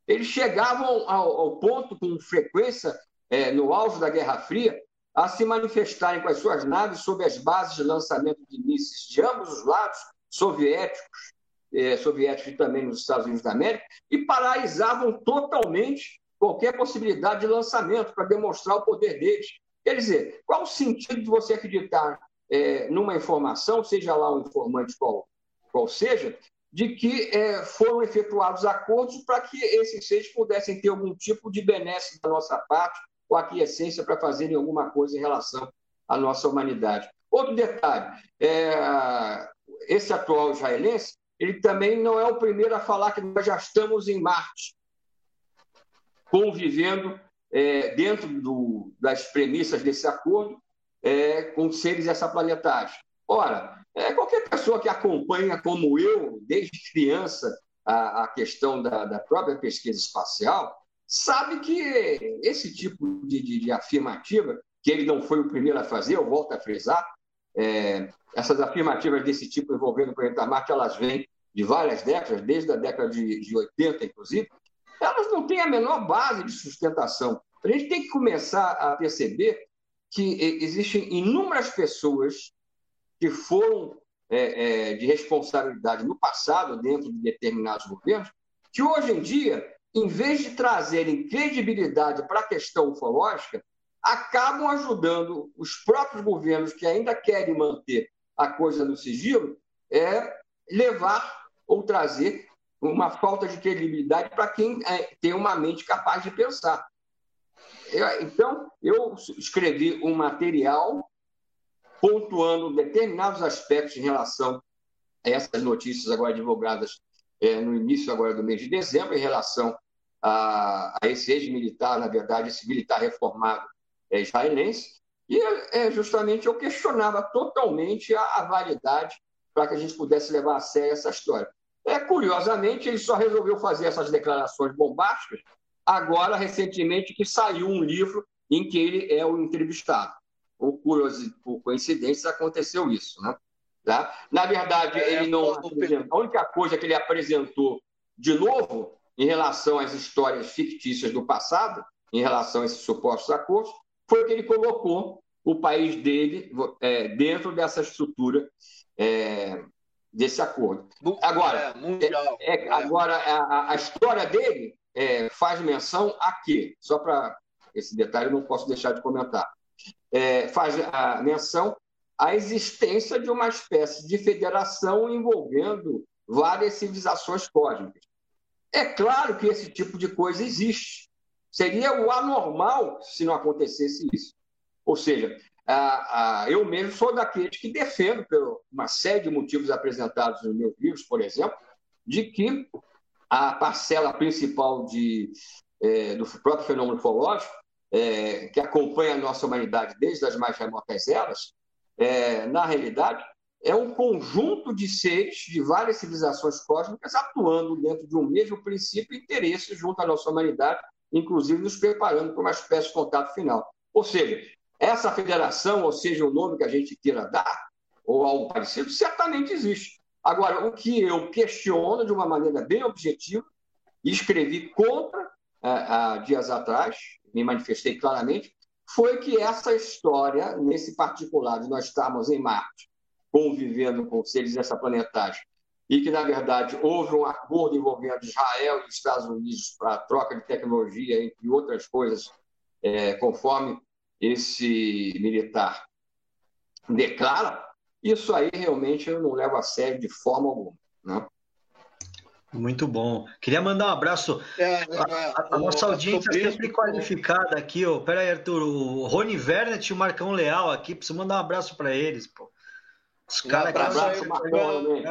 Eles chegavam ao, ao ponto, com frequência, é, no auge da Guerra Fria, a se manifestarem com as suas naves sob as bases de lançamento de mísseis de ambos os lados, soviéticos eh, soviéticos e também nos Estados Unidos da América, e paralisavam totalmente qualquer possibilidade de lançamento para demonstrar o poder deles. Quer dizer, qual o sentido de você acreditar eh, numa informação, seja lá um informante qual, qual seja, de que eh, foram efetuados acordos para que esses seres pudessem ter algum tipo de benesse da nossa parte ou aquiescência para fazerem alguma coisa em relação à nossa humanidade. Outro detalhe, é, esse atual israelense ele também não é o primeiro a falar que nós já estamos em Marte, convivendo é, dentro do, das premissas desse acordo é, com seres extraplanetários. Ora, é, qualquer pessoa que acompanha, como eu, desde criança, a, a questão da, da, própria pesquisa espacial, sabe que esse tipo de, de, de afirmativa, que ele não foi o primeiro a fazer, eu volto a frisar, é, essas afirmativas desse tipo envolvendo o planeta Marte, elas vêm de várias décadas, desde a década de, de 80, inclusive, elas não têm a menor base de sustentação. A gente tem que começar a perceber que existem inúmeras pessoas que foram é, é, de responsabilidade no passado, dentro de determinados governos, que hoje em dia, em vez de trazerem credibilidade para a questão ufológica, acabam ajudando os próprios governos que ainda querem manter a coisa no sigilo é levar ou trazer uma falta de credibilidade para quem é, tem uma mente capaz de pensar. Eu, então, eu escrevi um material pontuando determinados aspectos em relação a essas notícias agora divulgadas é, no início agora do mês de dezembro, em relação a, a esse ex-militar, na verdade, esse militar reformado é, israelense, e é, justamente eu questionava totalmente a, a validade para que a gente pudesse levar a sério essa história. É, curiosamente, ele só resolveu fazer essas declarações bombásticas agora, recentemente, que saiu um livro em que ele é o entrevistado. Por, por coincidência, aconteceu isso. Né? Tá? Na verdade, é, ele não. A única coisa que ele apresentou de novo em relação às histórias fictícias do passado, em relação a esses supostos acordos, foi que ele colocou o país dele é, dentro dessa estrutura é, desse acordo. Agora, é, é, é, agora a, a, história dele é, faz menção a quê? Só para esse detalhe eu não posso deixar de comentar. É, faz a menção à existência de uma espécie de federação envolvendo várias civilizações cósmicas. É claro que esse tipo de coisa existe. Seria o anormal se não acontecesse isso. Ou seja, ah, ah, eu mesmo sou daqueles que defendo, por uma série de motivos apresentados nos meus livros, por exemplo, de que a parcela principal de, é, do próprio fenômeno ufológico, é, que acompanha a nossa humanidade desde as mais remotas eras, é, na realidade, é um conjunto de seres de várias civilizações cósmicas atuando dentro de um mesmo princípio e interesse junto à nossa humanidade, inclusive nos preparando para uma espécie de contato final. Ou seja, essa federação, ou seja, o nome que a gente queira dar, ou algo parecido, certamente existe. Agora, o que eu questiono de uma maneira bem objetiva, escrevi contra há dias atrás, me manifestei claramente, foi que essa história, nesse particular de nós estarmos em Marte, convivendo com seres extraplanetários, e que, na verdade, houve um acordo envolvendo Israel e Estados Unidos para a troca de tecnologia, entre outras coisas, é, conforme esse militar declara, isso aí realmente eu não levo a sério de forma alguma. Né? Muito bom. Queria mandar um abraço. É, é, a, a, nossa audiência é sempre qualificada aqui. Ó. Pera aí, Arthur. O Rony Vernet e o Marcão Leal aqui. Preciso mandar um abraço para eles. Pô. Os um caras abraço, Marcão, né?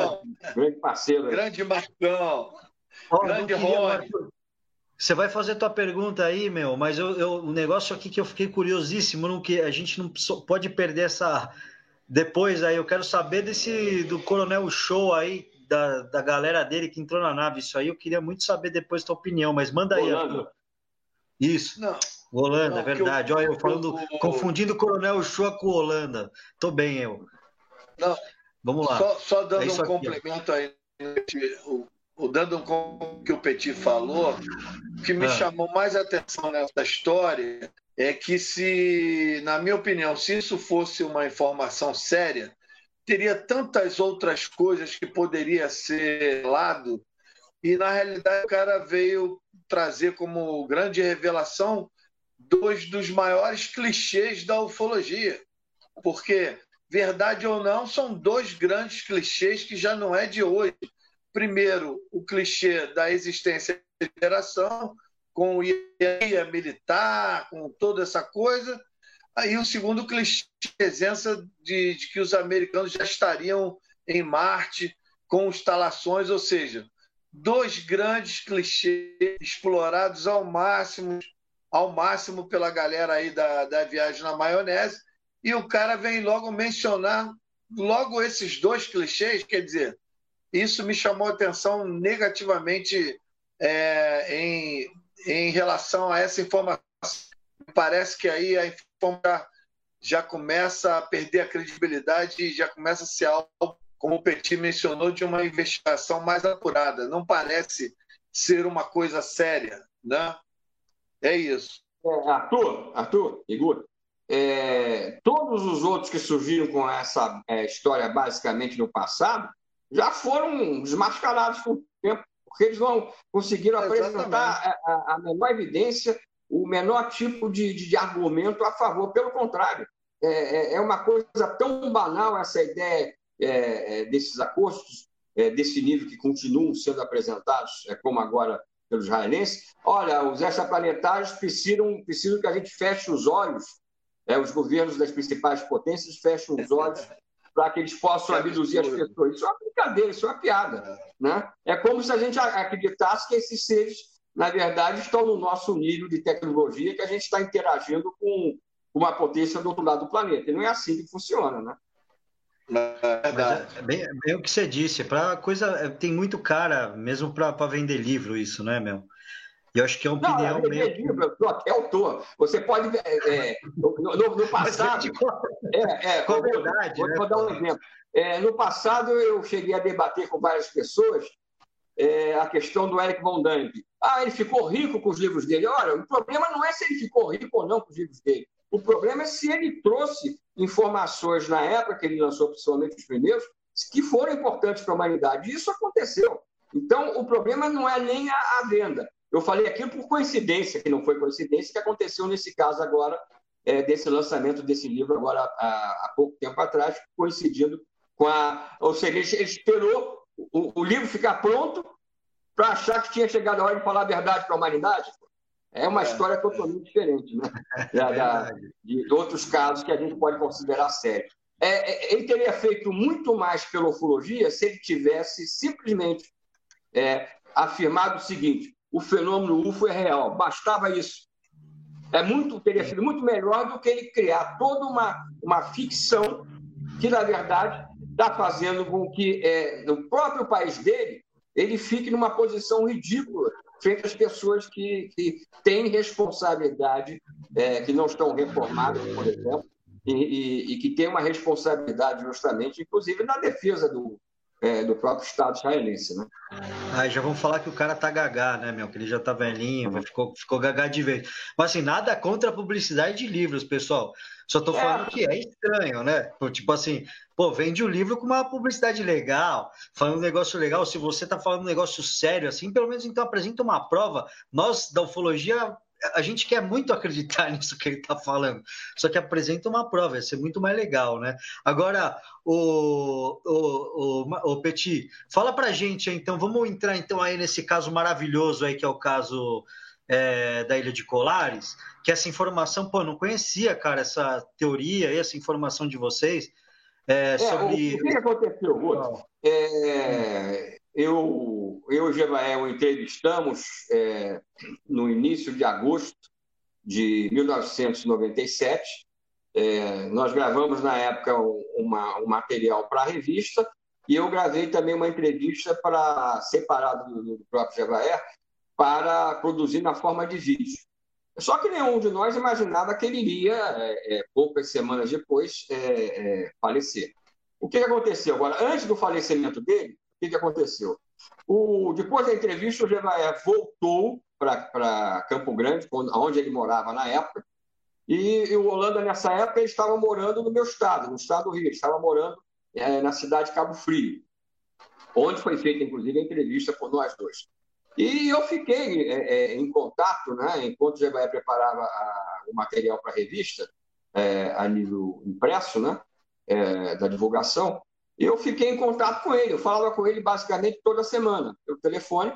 Grande parceiro. Grande Marcão. grande Rony. Você vai fazer tua pergunta aí, meu, mas eu, eu, o negócio aqui que eu fiquei curiosíssimo, não, que a gente não pode perder essa. Depois aí, eu quero saber desse do Coronel Show aí, da, da galera dele que entrou na nave. Isso aí eu queria muito saber depois tua opinião, mas manda aí. Arthur. Isso. Não. Holanda, não, é verdade. Eu, Olha, eu falando, eu, confundindo o Coronel Show com Holanda. Tô bem, eu. Não. Vamos lá. Só, só dando é um aqui, complemento ó. aí, o, o, dando um que o Petit falou, o que me ah. chamou mais atenção nessa história é que se, na minha opinião, se isso fosse uma informação séria, teria tantas outras coisas que poderia ser lado e na realidade o cara veio trazer como grande revelação dois dos maiores clichês da ufologia. Porque verdade ou não, são dois grandes clichês que já não é de hoje. Primeiro, o clichê da existência de geração, com o IA militar, com toda essa coisa. Aí o segundo clichê, presença de, de que os americanos já estariam em Marte com instalações, ou seja, dois grandes clichês explorados ao máximo, ao máximo pela galera aí da, da viagem na maionese, e o cara vem logo mencionar logo esses dois clichês, quer dizer, isso me chamou atenção negativamente é, em, em relação a essa informação. Parece que aí a informação já começa a perder a credibilidade e já começa a ser algo, como o Petit mencionou, de uma investigação mais apurada. Não parece ser uma coisa séria, né? É isso. É, Arthur, Arthur, Igor, é, todos os outros que surgiram com essa é, história basicamente no passado já foram desmascarados por tempo, porque eles não conseguiram apresentar a, a, menor evidência, o menor tipo de, de, de argumento a favor. Pelo contrário, é, é, é uma coisa tão banal essa ideia é, é, desses acordos, desse nível que continuam sendo apresentados, como agora pelos israelenses. Olha, os extraplanetários precisam, precisam que a gente feche os olhos é, os governos das principais potências fecham os olhos para que eles possam abduzir as pessoas. Isso é uma brincadeira, isso é uma piada. Né? É como se a gente acreditasse que esses seres, na verdade, estão no nosso nível de tecnologia, que a gente está interagindo com uma potência do outro lado do planeta. E não é assim que funciona, né? É, é bem, bem, o que você disse. Para coisa é, tem muito cara, mesmo para vender livro isso, né, meu? E eu acho que é uma opinião não, meio. Livro, eu até autor. Você pode. É, é no, no, no, passado. é, é, com verdade. Vou, né, vou dar um exemplo. É, no passado, eu cheguei a debater com várias pessoas é, a questão do Eric von Däniken. Ah, ele ficou rico com os livros dele. Olha, o problema não é se ele ficou rico ou não com os livros dele. O problema é se ele trouxe informações na época que ele lançou, principalmente os primeiros, que foram importantes para a humanidade. Isso aconteceu. Então, o problema não é nem a, a venda. Eu falei aquilo por coincidência, que não foi coincidência, que aconteceu nesse caso agora, é, desse lançamento desse livro agora há, há, pouco tempo atrás, coincidindo com a. Ou seja, ele, ele esperou o, o, livro ficar pronto para achar que tinha chegado a hora de falar a verdade para a humanidade. É uma é, história totalmente diferente, né? Da, da, de outros casos que a gente pode considerar sérios. É, é, ele teria feito muito mais pela ufologia se ele tivesse simplesmente é, afirmado o seguinte: o fenômeno UFO é real. Bastava isso. É muito, teria sido muito melhor do que ele criar toda uma, uma ficção que, na verdade, está fazendo com que, é, no próprio país dele, ele fique numa posição ridícula frente às pessoas que, que têm responsabilidade, é, que não estão reformadas, por exemplo, e, e, e, que têm uma responsabilidade justamente, inclusive na defesa do, é, do próprio Estado israelense. Né? Aí já vão falar que o cara tá gagá, né, meu? Que ele já tá velhinho, uhum. ficou, ficou gagá de vez. Mas assim, nada contra a publicidade de livros, pessoal. Só tô falando é. que é estranho, né? Tipo assim, pô, vende o livro com uma publicidade legal, falando um negócio legal. Se você tá falando um negócio sério, assim, pelo menos então apresenta uma prova. Nós, da ufologia, a gente quer muito acreditar nisso que ele está falando, só que apresenta uma prova, ia ser muito mais legal, né? Agora, o, o, o, o Petit, fala pra gente, então, vamos entrar então aí nesse caso maravilhoso aí, que é o caso é, da Ilha de Colares, que essa informação, pô, não conhecia, cara, essa teoria, essa informação de vocês, é, sobre... O, o que aconteceu, Guto? É, eu, eu e Gemael entrevistamos é, no início de agosto de 1997. É, nós gravamos na época uma, um material para a revista e eu gravei também uma entrevista para separado do, do próprio Jevaer para produzir na forma de vídeo. Só que nenhum de nós imaginava que ele iria, é, é poucas semanas depois, é, é, falecer. O que aconteceu? Agora, antes do falecimento dele, que, que aconteceu? O, depois da entrevista, o Gemaé voltou para Campo Grande, onde ele morava na época, e, e, o Holanda, nessa época, ele estava morando no meu estado, no estado do Rio, ele estava morando é, na cidade de Cabo Frio, onde foi feita, inclusive, a entrevista por nós dois. E eu fiquei é, é, em contato, né, enquanto o Gemaé preparava a, o material para a revista, é, a nível impresso, né, é, da divulgação, eu fiquei em contato com ele, eu falava com ele basicamente toda semana, pelo telefone,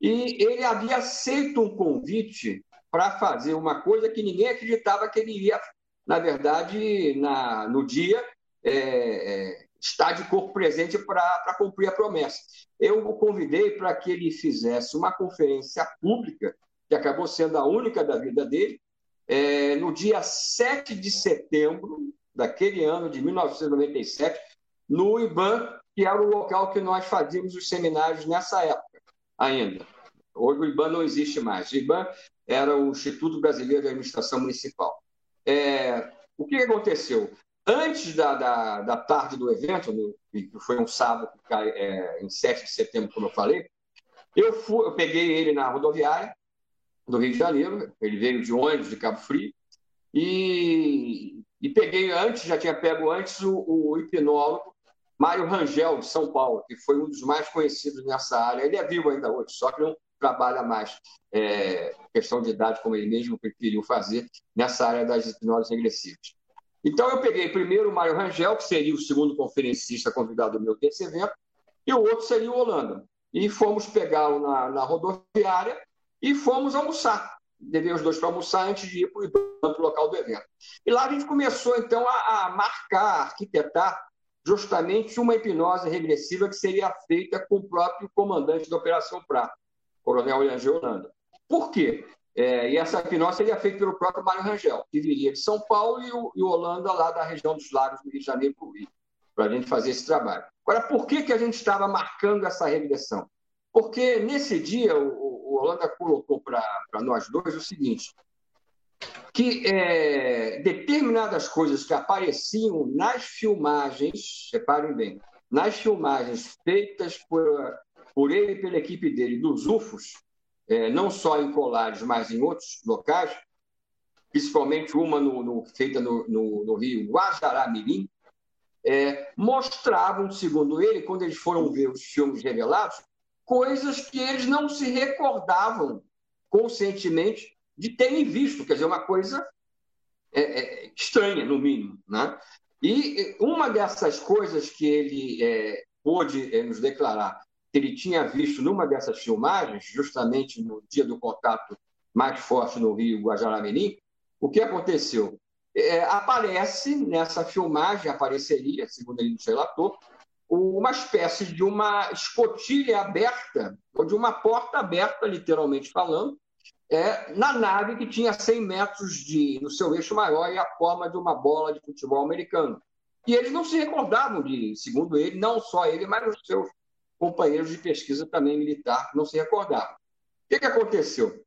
e ele havia aceito um convite para fazer uma coisa que ninguém acreditava que ele iria, na verdade, na, no dia, é, é, estar de corpo presente para cumprir a promessa. Eu o convidei para que ele fizesse uma conferência pública, que acabou sendo a única da vida dele, é, no dia 7 de setembro daquele ano de 1997, no IBAN, que era o local que nós fazíamos os seminários nessa época ainda. Hoje o IBAN não existe mais. O IBAN era o Instituto Brasileiro de Administração Municipal. É, o que aconteceu? Antes da, da, da tarde do evento, que foi um sábado, é, em 7 de setembro, como eu falei, eu, fui, eu peguei ele na rodoviária do Rio de Janeiro, ele veio de ônibus de Cabo Frio, e, e peguei antes, já tinha pego antes o, o hipnólogo Mário Rangel, de São Paulo, que foi um dos mais conhecidos nessa área. Ele é vivo ainda hoje, só que não trabalha mais é, questão de idade, como ele mesmo preferiu fazer, nessa área das hipnoses regressivas. Então, eu peguei primeiro o Mário Rangel, que seria o segundo conferencista convidado meu desse evento, e o outro seria o Holanda. E fomos pegá-lo na, na, rodoviária e fomos almoçar. Levei os dois para almoçar antes de ir para o local do evento. E lá a gente começou, então, a, a marcar, a arquitetar justamente uma hipnose regressiva que seria feita com o próprio comandante da Operação Prata, Coronel William Holanda. Por quê? É, e essa hipnose seria feita pelo próprio Mário Rangel, que viria de São Paulo e o, e Holanda lá da região dos Lagos do Rio de Janeiro para o Rio, para a gente fazer esse trabalho. Agora, por que, que a gente estava marcando essa regressão? Porque nesse dia o, o Holanda colocou para nós dois o seguinte: que é, determinadas coisas que apareciam nas filmagens, reparem bem, nas filmagens feitas por, por ele e pela equipe dele dos UFOs, é, não só em Colares, mas em outros locais, principalmente uma no, no, feita no, no, rio Guajará-Mirim, é, mostravam, segundo ele, quando eles foram ver os filmes revelados, coisas que eles não se recordavam conscientemente de terem visto, quer dizer, uma coisa é, é, estranha, no mínimo. Né? E uma dessas coisas que ele é, pôde é, nos declarar que ele tinha visto numa dessas filmagens, justamente no dia do contato mais forte no Rio Guajará-Mirim, o que aconteceu? É, aparece nessa filmagem, apareceria, segundo ele nos relatou, uma espécie de uma escotilha aberta, ou de uma porta aberta, literalmente falando, é, na nave que tinha 100 metros de, no seu eixo maior e a forma de uma bola de futebol americano. E eles não se recordavam de, segundo ele, não só ele, mas os seus companheiros de pesquisa também militar não se recordavam. O que, que aconteceu?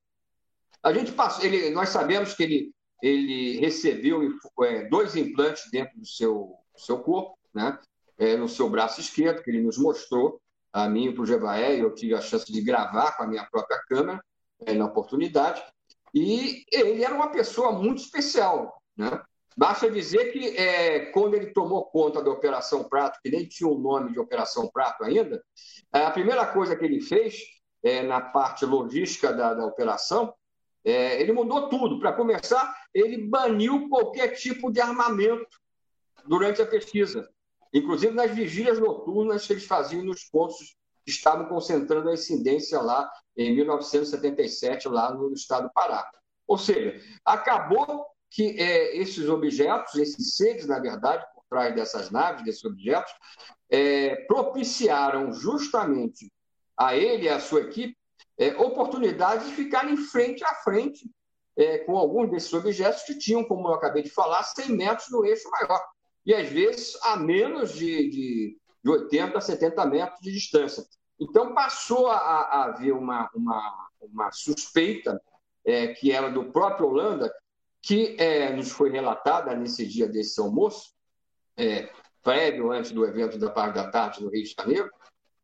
A gente passou, ele, nós sabemos que ele, ele recebeu é, dois implantes dentro do seu, do seu corpo, né? é, no seu braço esquerdo, que ele nos mostrou, a mim e para o Jevaé, eu tive a chance de gravar com a minha própria câmera, é, na oportunidade, e ele era uma pessoa muito especial. Né? Basta dizer que é, quando ele tomou conta da Operação Prato, que nem tinha o nome de Operação Prato ainda, a primeira coisa que ele fez é, na parte logística da, da operação, é, ele mudou tudo. Para começar, ele baniu qualquer tipo de armamento durante a pesquisa, inclusive nas vigílias noturnas que eles faziam nos pontos estavam concentrando a incidência lá em 1977, lá no estado do Pará. Ou seja, acabou que é, esses objetos, esses seres, na verdade, por trás dessas naves, desses objetos, é, propiciaram justamente a ele e a sua equipe é, oportunidade de ficarem frente a frente é, com alguns desses objetos que tinham, como eu acabei de falar, 100 metros no eixo maior. E às vezes a menos de, de, de 80, 70 metros de distância. Então passou a, a haver uma, uma, uma suspeita é, que era do próprio Holanda, que é, nos foi relatada nesse dia desse almoço, é, prévio antes do evento da parte da tarde no Rio de Janeiro,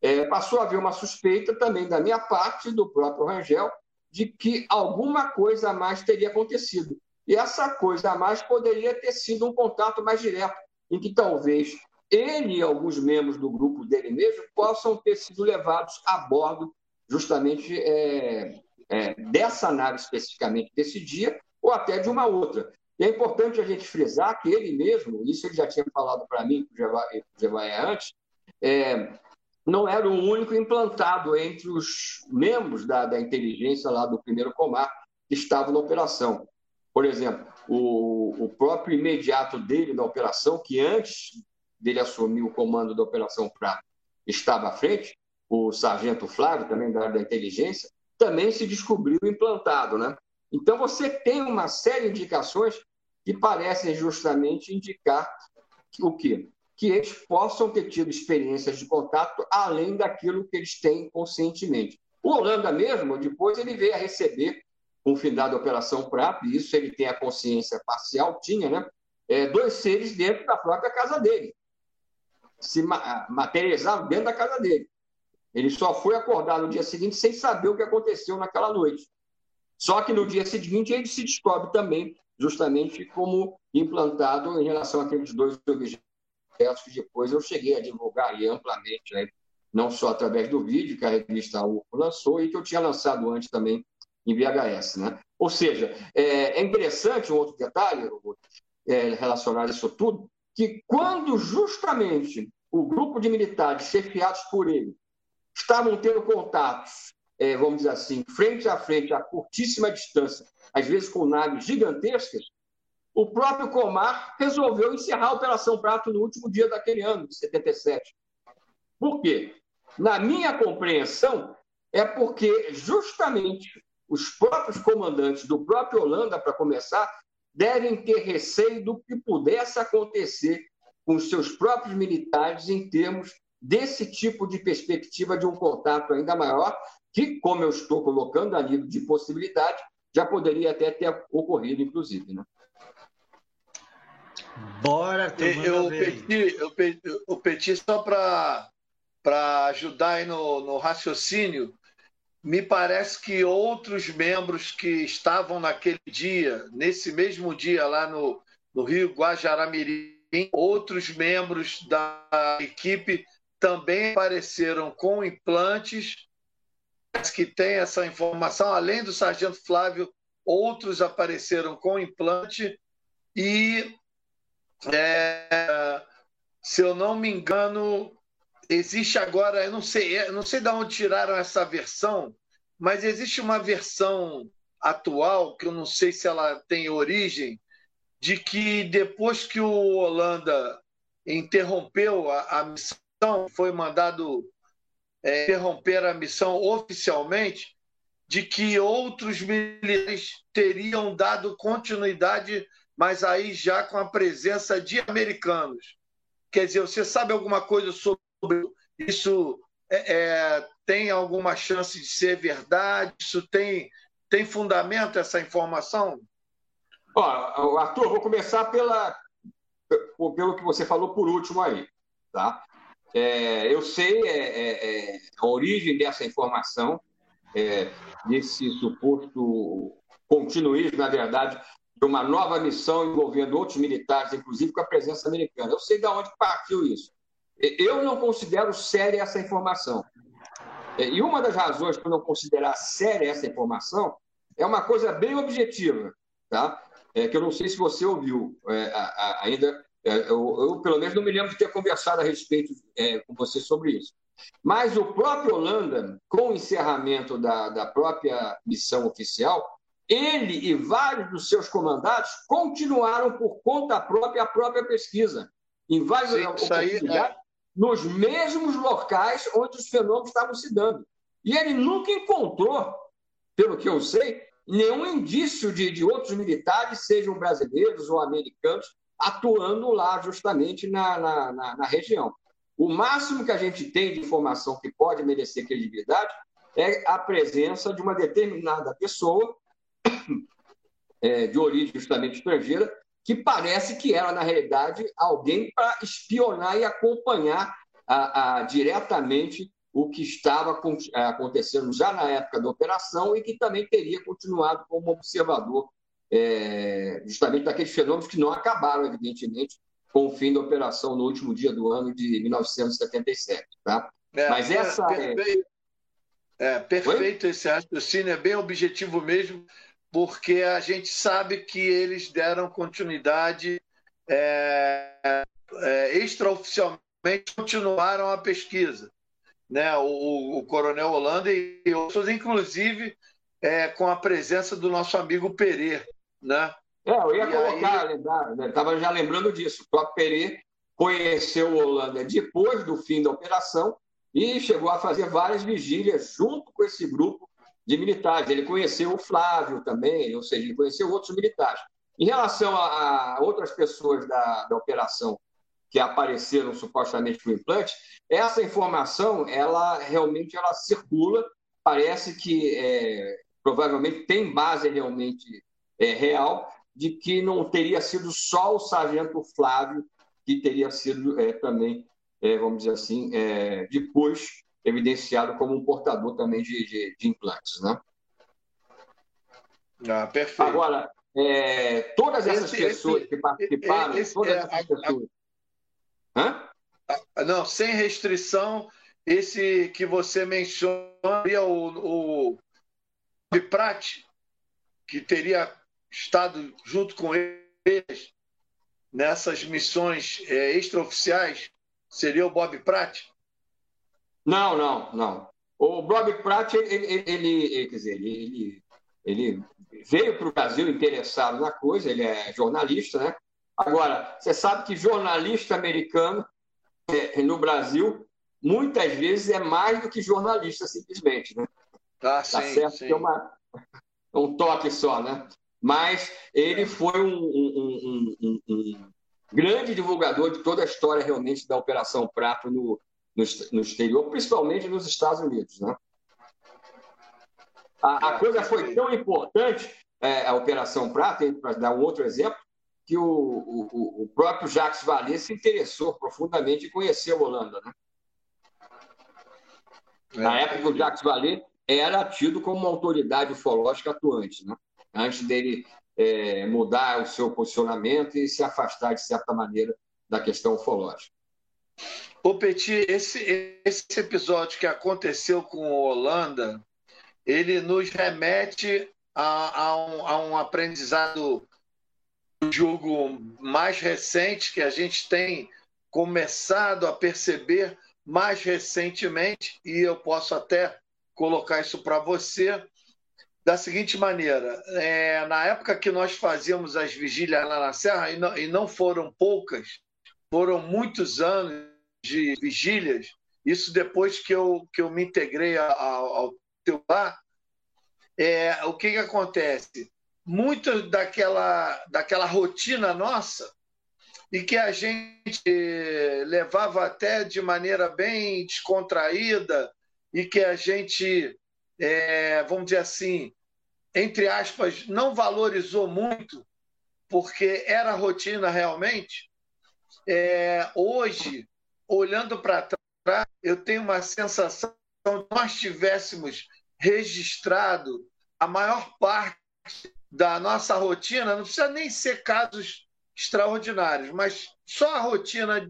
é, passou a haver uma suspeita também da minha parte, do próprio Rangel, de que alguma coisa a mais teria acontecido. E essa coisa a mais poderia ter sido um contato mais direto, em que talvez ele e alguns membros do grupo dele mesmo possam ter sido levados a bordo justamente é, é, dessa nave especificamente desse dia, ou até de uma outra. E é importante a gente frisar que ele mesmo, isso ele já tinha falado para mim, para o Jevaé antes, é, não era o único implantado entre os membros da, da inteligência lá do primeiro comar que estavam na operação. Por exemplo, o, o próprio imediato dele na operação, que antes dele assumir o comando da Operação Prata, estava à frente, o sargento Flávio, também da área da inteligência, também se descobriu implantado. Né? Então, você tem uma série de indicações que parecem justamente indicar o quê? Que eles possam ter tido experiências de contato além daquilo que eles têm conscientemente. O Holanda mesmo, depois ele veio a receber, com o final da Operação Prato, e isso ele tem a consciência parcial, tinha, né? É, dois seres dentro da própria casa dele. Se materializaram dentro da casa dele. Ele só foi acordar no dia seguinte sem saber o que aconteceu naquela noite. Só que no dia seguinte ele se descobre também, justamente como implantado em relação àqueles dois objetos que depois eu cheguei a divulgar amplamente, né? não só através do vídeo que a revista UFO lançou e que eu tinha lançado antes também em VHS. Né? Ou seja, é, é interessante um outro detalhe é, relacionado a isso tudo, que quando justamente o grupo de militares chefiados por ele estavam tendo contatos é, vamos dizer assim, frente a frente, a curtíssima distância, às vezes com naves gigantescas, o próprio Comar resolveu encerrar a Operação Prato no último dia daquele ano, de 77. Por quê? Na minha compreensão, é porque justamente os próprios comandantes do próprio Holanda, para começar, devem ter receio do que pudesse acontecer com os seus próprios militares em termos desse tipo de perspectiva de um contato ainda maior, que, como eu estou colocando a nível de possibilidade, já poderia até ter ocorrido, inclusive. Né? Bora, eu pedi, eu pedi, eu pedi só para ajudar aí no, no raciocínio. Me parece que outros membros que estavam naquele dia, nesse mesmo dia lá no, no Rio Guajaramirim, outros membros da equipe também apareceram com implantes. Que tem essa informação, além do sargento Flávio, outros apareceram com implante. E, é, se eu não me engano, existe agora, eu não sei, eu não sei de onde tiraram essa versão, mas existe uma versão atual que eu não sei se ela tem origem de que depois que o Holanda interrompeu a, a missão, foi mandado é, interromper a missão oficialmente, de que outros militares teriam dado continuidade, mas aí já com a presença de americanos. Quer dizer, você sabe alguma coisa sobre isso? É, é, tem alguma chance de ser verdade? Isso tem, tem fundamento essa informação? Ó, Arthur, vou começar pela, pelo que você falou por último aí. Tá? É, eu sei é, é, é a origem dessa informação, é, desse suposto continuismo, na verdade, de uma nova missão envolvendo outros militares, inclusive com a presença americana. Eu sei de onde partiu isso. Eu não considero séria essa informação. E uma das razões para não considerar séria essa informação é uma coisa bem objetiva, tá? É, que eu não sei se você ouviu é, a, a, ainda. É, eu, eu, pelo menos, não me lembro de ter conversado a respeito é, com você sobre isso. Mas o próprio Holanda, com o encerramento da, da própria missão oficial, ele e vários dos seus comandados continuaram por conta própria a própria pesquisa, em Sim, oportunidades, aí, é. nos mesmos locais onde os fenômenos estavam se dando. E ele nunca encontrou, pelo que eu sei, nenhum indício de, de outros militares, sejam brasileiros ou americanos, atuando lá justamente na, na, na, na região. O máximo que a gente tem de informação que pode merecer credibilidade é a presença de uma determinada pessoa é, de origem justamente estrangeira, que parece que era, na realidade, alguém para espionar e acompanhar a, a, diretamente o que estava é, acontecendo já na época da operação e que também teria continuado como observador é, justamente daqueles fenômenos que não acabaram, evidentemente, com o fim da operação no último dia do ano de 1977. Tá? É, Mas essa. É, perfeito, é, perfeito esse raciocínio, é bem objetivo mesmo porque a gente sabe que eles deram continuidade é, é, extraoficialmente, continuaram a pesquisa. Né? O, o Coronel Holanda e outros, inclusive é, com a presença do nosso amigo Perê. Né? É, eu ia e colocar, aí... estava né? já lembrando disso. O próprio Perê conheceu o Holanda depois do fim da operação e chegou a fazer várias vigílias junto com esse grupo de militares. Ele conheceu o Flávio também, ou seja, ele conheceu outros militares. Em relação a outras pessoas da, da operação que apareceram supostamente com implante, essa informação, ela realmente ela circula, parece que é, provavelmente tem base realmente é, real de que não teria sido só o sargento Flávio que teria sido é, também, é, vamos dizer assim, é, depois evidenciado como um portador também de, de, de implantes. Né? Ah, perfeito. Agora, é, todas essas esse, pessoas esse, que participaram, esse, todas essas pessoas. A, a, a, não, sem restrição, esse que você menciona, o, o Prat, que teria estado junto com eles nessas missões é, extraoficiais, seria o Bob Pratt? Não, não, não. O Bob Pratt, ele, ele, ele, quer dizer, ele, ele veio para o Brasil interessado na coisa, ele é jornalista, né? Agora, você sabe que jornalista americano é, no Brasil muitas vezes é mais do que jornalista simplesmente, né? Tá, tá sim, certo sim. que é uma, um toque só, né? Mas ele foi um, um, um, um, grande divulgador de toda a história realmente da Operação Prato no, no, no exterior, principalmente nos Estados Unidos. Né? A, a coisa foi tão importante, é, a Operação Prata, para dar um outro exemplo, que o, o, o próprio Jacques Vallée se interessou profundamente em conhecer a Holanda. Né? É. Na época, o Jacques Vallée era tido como uma autoridade ufológica atuante, né? antes dele é, mudar o seu posicionamento e se afastar, de certa maneira, da questão ufológica. Ô Petit, esse, esse episódio que aconteceu com o Holanda, ele nos remete a, a, um, a um aprendizado jogo mais recente que a gente tem começado a perceber mais recentemente, e eu posso até colocar isso para você da seguinte maneira: é, na época que nós fazíamos as vigílias lá na Serra, e não, e não foram poucas, foram muitos anos de vigílias, isso depois que eu, que eu me integrei ao, ao teu lar, é, o que, que acontece? Muito daquela, daquela rotina nossa, e que a gente levava até de maneira bem descontraída, e que a gente, é, vamos dizer assim, entre aspas, não valorizou muito, porque era rotina realmente. É, hoje, olhando para trás, eu tenho uma sensação que nós tivéssemos registrado a maior parte da nossa rotina, não precisa nem ser casos extraordinários, mas só a rotina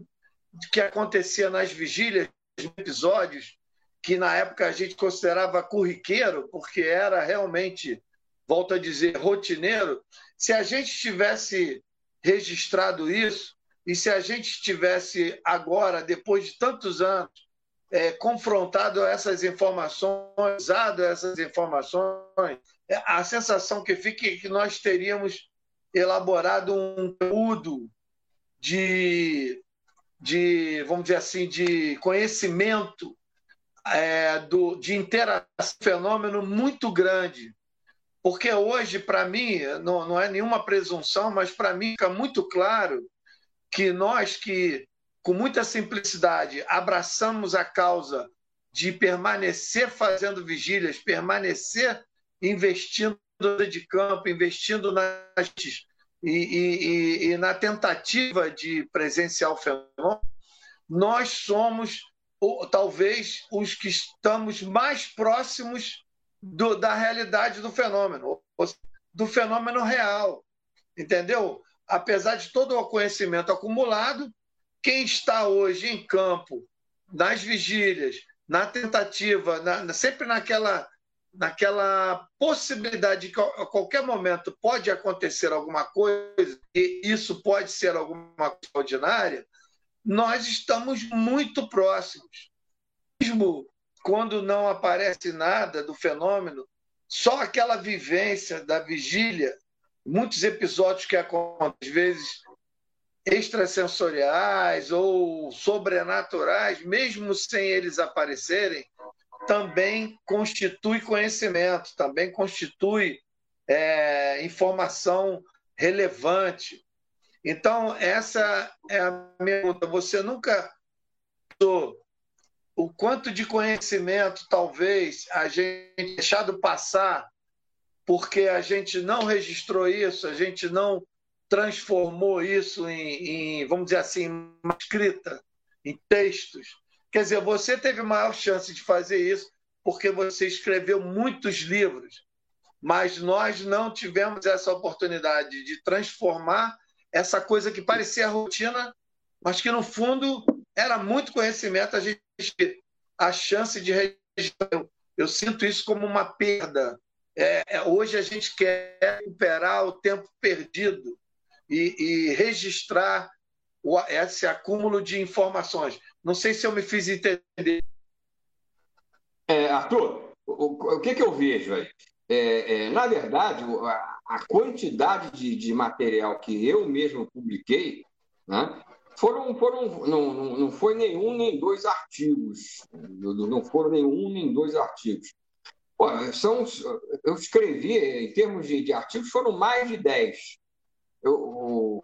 que acontecia nas vigílias, episódios, que na época a gente considerava corriqueiro, porque era realmente, volto a dizer, rotineiro. Se a gente tivesse registrado isso, e se a gente tivesse agora, depois de tantos anos, é, confrontado essas informações, usado essas informações, é, a sensação que fica é que nós teríamos elaborado um conteúdo de, de, vamos dizer assim, de conhecimento é, do, de interação, fenômeno muito grande. Porque hoje, para mim, não, não é nenhuma presunção, mas para mim fica muito claro que nós que, com muita simplicidade, abraçamos a causa de permanecer fazendo vigílias, permanecer investindo de campo, investindo nas e, e, e, na tentativa de presenciar o fenômeno, nós somos talvez os que estamos mais próximos do, da realidade do fenômeno, do fenômeno real, entendeu? apesar de todo o conhecimento acumulado, quem está hoje em campo, nas vigílias, na tentativa, na, sempre naquela, naquela possibilidade de que a qualquer momento pode acontecer alguma coisa, e isso pode ser alguma coisa extraordinária, nós estamos muito próximos. Mesmo quando não aparece nada do fenômeno, só aquela vivência da vigília muitos episódios que acontecem, às vezes extrasensoriais ou sobrenaturais, mesmo sem eles aparecerem, também constitui conhecimento, também constitui é, informação relevante. Então, essa é a minha pergunta. Você nunca o quanto de conhecimento talvez a gente deixado passar porque a gente não registrou isso, a gente não transformou isso em, em vamos dizer assim, escrita, em textos. Quer dizer, você teve maior chance de fazer isso porque você escreveu muitos livros, mas nós não tivemos essa oportunidade de transformar essa coisa que parecia rotina, mas que no fundo era muito conhecimento. A gente a chance de eu, eu sinto isso como uma perda é, é, hoje a gente quer recuperar o tempo perdido e, e registrar o, esse acúmulo de informações. Não sei se eu me fiz entender. É, Arthur, o, o, que, que eu vejo aí? É, é, na verdade, a, a quantidade de, de, material que eu mesmo publiquei né, foram, foram não, não, não foi nenhum nem dois artigos. Não foram nenhum nem dois artigos. São, eu escrevi, em termos de, de artigos, foram mais de 10. Eu,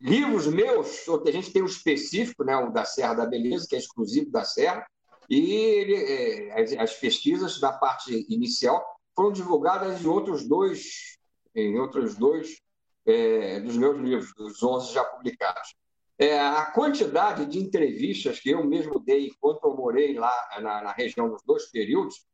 livros meus, a gente tem o específico, né, o da Serra da Beleza, que é exclusivo da Serra, e ele, é, as, as, pesquisas da parte inicial foram divulgadas em outros dois, em outros dois é, dos meus livros, dos 11 já publicados. É, a quantidade de entrevistas que eu mesmo dei enquanto eu morei lá na, na região nos dois períodos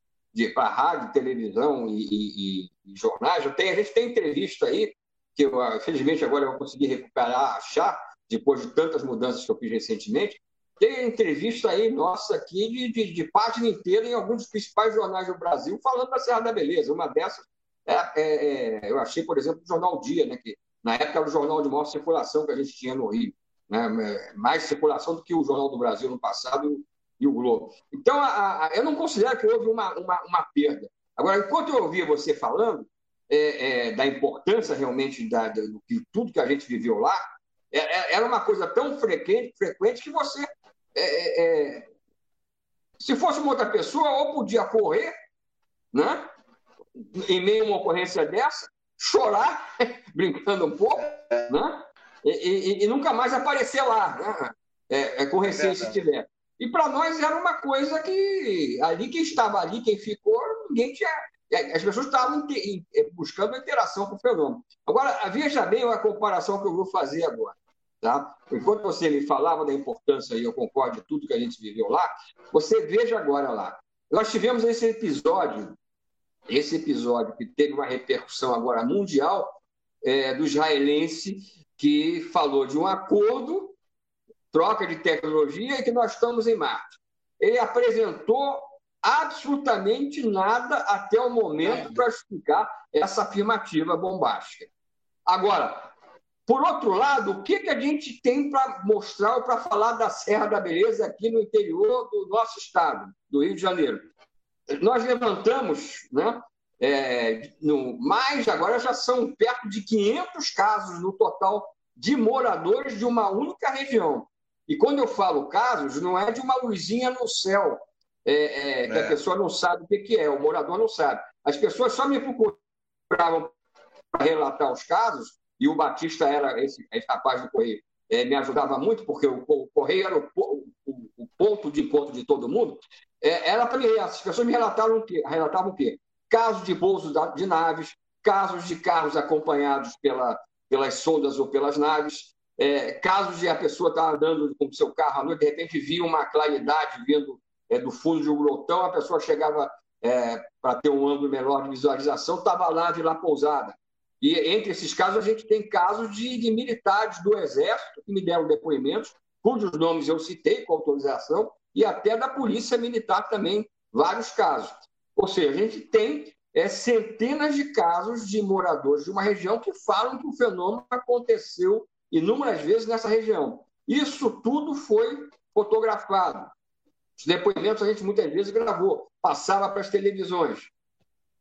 para rádio, televisão e, e, e, jornais. Tem, a gente tem entrevista aí, que eu, felizmente agora eu consegui recuperar, achar, depois de tantas mudanças que eu fiz recentemente. Tem entrevista aí, nossa, aqui, de, de, de página inteira em alguns dos principais jornais do Brasil, falando da Serra da Beleza. Uma dessas, é, é, é, eu achei, por exemplo, o Jornal Dia, né, que na época era o jornal de maior circulação que a gente tinha no Rio. Né, mais circulação do que o Jornal do Brasil no passado e o Globo. Então, a, a, eu não considero que houve uma, uma, uma, perda. Agora, enquanto eu ouvia você falando é, é, da importância realmente da, do que tudo que a gente viveu lá, é, é era uma coisa tão frequente, frequente que você, é, é, se fosse uma outra pessoa, ou podia correr, né? em meio a uma ocorrência dessa, chorar, brincando um pouco, né? E, e, e, nunca mais aparecer lá, né? É, é com receio se tiver. E para nós era uma coisa que ali quem estava ali, quem ficou, ninguém tinha. As pessoas estavam buscando interação com o fenômeno. Agora, veja bem a comparação que eu vou fazer agora. Tá? Enquanto você me falava da importância, e eu concordo de tudo que a gente viveu lá, você veja agora lá. Nós tivemos esse episódio, esse episódio que teve uma repercussão agora mundial, é, do israelense que falou de um acordo, troca de tecnologia e que nós estamos em Marte. Ele apresentou absolutamente nada até o momento para explicar essa afirmativa bombástica. Agora, por outro lado, o que, que a gente tem para mostrar ou para falar da Serra da Beleza aqui no interior do nosso estado, do Rio de Janeiro? Nós levantamos, né, é, no, mais agora já são perto de 500 casos no total de moradores de uma única região. E quando eu falo casos, não é de uma luzinha no céu, é, é, que a é. pessoa não sabe o que, que é, o morador não sabe. As pessoas só me procuravam para relatar os casos e o Batista era esse, esse rapaz do Correio, é, me ajudava muito, porque o, o Correio era o, o, o, ponto de encontro de todo mundo, é, era para as pessoas me relataram o quê? relatavam o quê? Casos de bolsos de naves, casos de carros acompanhados pela, pelas sondas ou pelas naves, é, casos de a pessoa estar andando com o seu carro à noite, de repente via uma claridade vindo é, do fundo de um grotão, a pessoa chegava é, para ter um ângulo melhor de visualização, estava lá de lá pousada. E entre esses casos, a gente tem casos de, de militares do Exército que me deram depoimentos, cujos nomes eu citei com autorização, e até da Polícia Militar também, vários casos. Ou seja, a gente tem é, centenas de casos de moradores de uma região que falam que o fenômeno aconteceu inúmeras vezes nessa região. Isso tudo foi fotografado. Os depoimentos a gente muitas vezes gravou, passava para as televisões.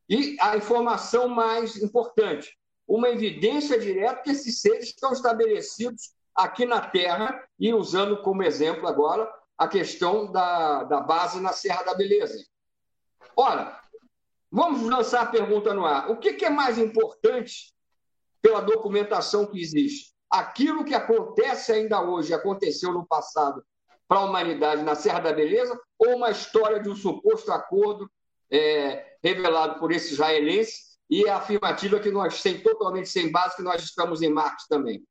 E a informação mais importante: uma evidência direta que esses seres estão estabelecidos aqui na Terra e usando como exemplo agora a questão da, da base na Serra da Beleza. Ora, vamos lançar a pergunta no ar. O que, que é mais importante pela documentação que existe? Aquilo que acontece ainda hoje, aconteceu no passado para a humanidade na Serra da Beleza, ou uma história de um suposto acordo é, revelado por esse israelense e a afirmativa que nós, sem, totalmente sem base, que nós estamos em Marte também.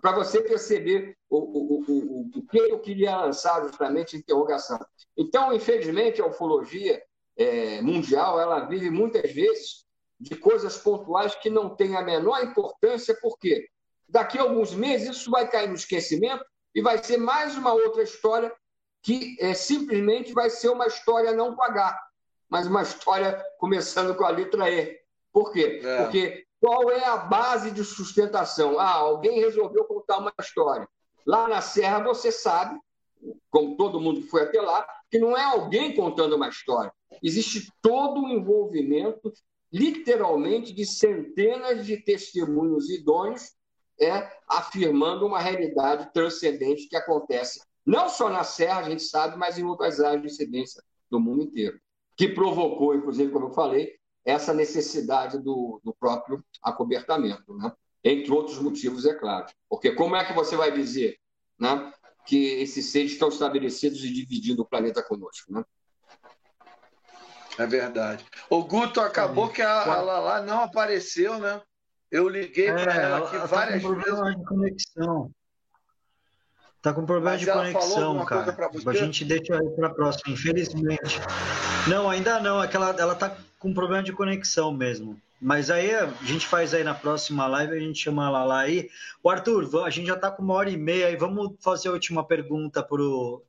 Para você perceber o, o, o, o, que eu queria lançar justamente interrogação. Então, infelizmente, a ufologia é, mundial ela vive muitas vezes de coisas pontuais que não têm a menor importância, porque daqui a alguns meses isso vai cair no esquecimento e vai ser mais uma outra história que é, simplesmente vai ser uma história não com H, mas uma história começando com a letra E. Por quê? É. Porque qual é a base de sustentação? Ah, alguém resolveu contar uma história. Lá na Serra, você sabe, como todo mundo que foi até lá, que não é alguém contando uma história. Existe todo um envolvimento, literalmente, de centenas de testemunhos idôneos é, afirmando uma realidade transcendente que acontece não só na Serra, a gente sabe, mas em outras áreas de incidência do mundo inteiro. Que provocou, inclusive, como eu falei, essa necessidade do, do próprio acobertamento, né? entre outros motivos, é claro. Porque como é que você vai dizer né, que esses seres estão estabelecidos e dividindo o planeta conosco? Né? É verdade. O Guto acabou que a, a Lala não apareceu, né? Eu liguei é, para ela aqui ela várias tá com problema de conexão. Tá com problema Mas de conexão, cara. A gente deixa aí para a próxima, infelizmente. Não, ainda não. É que ela, ela tá com problema de conexão mesmo. Mas aí a gente faz aí na próxima live, a gente chama ela lá aí. O Arthur, a gente já tá com uma hora e meia aí. Vamos fazer a última pergunta pro,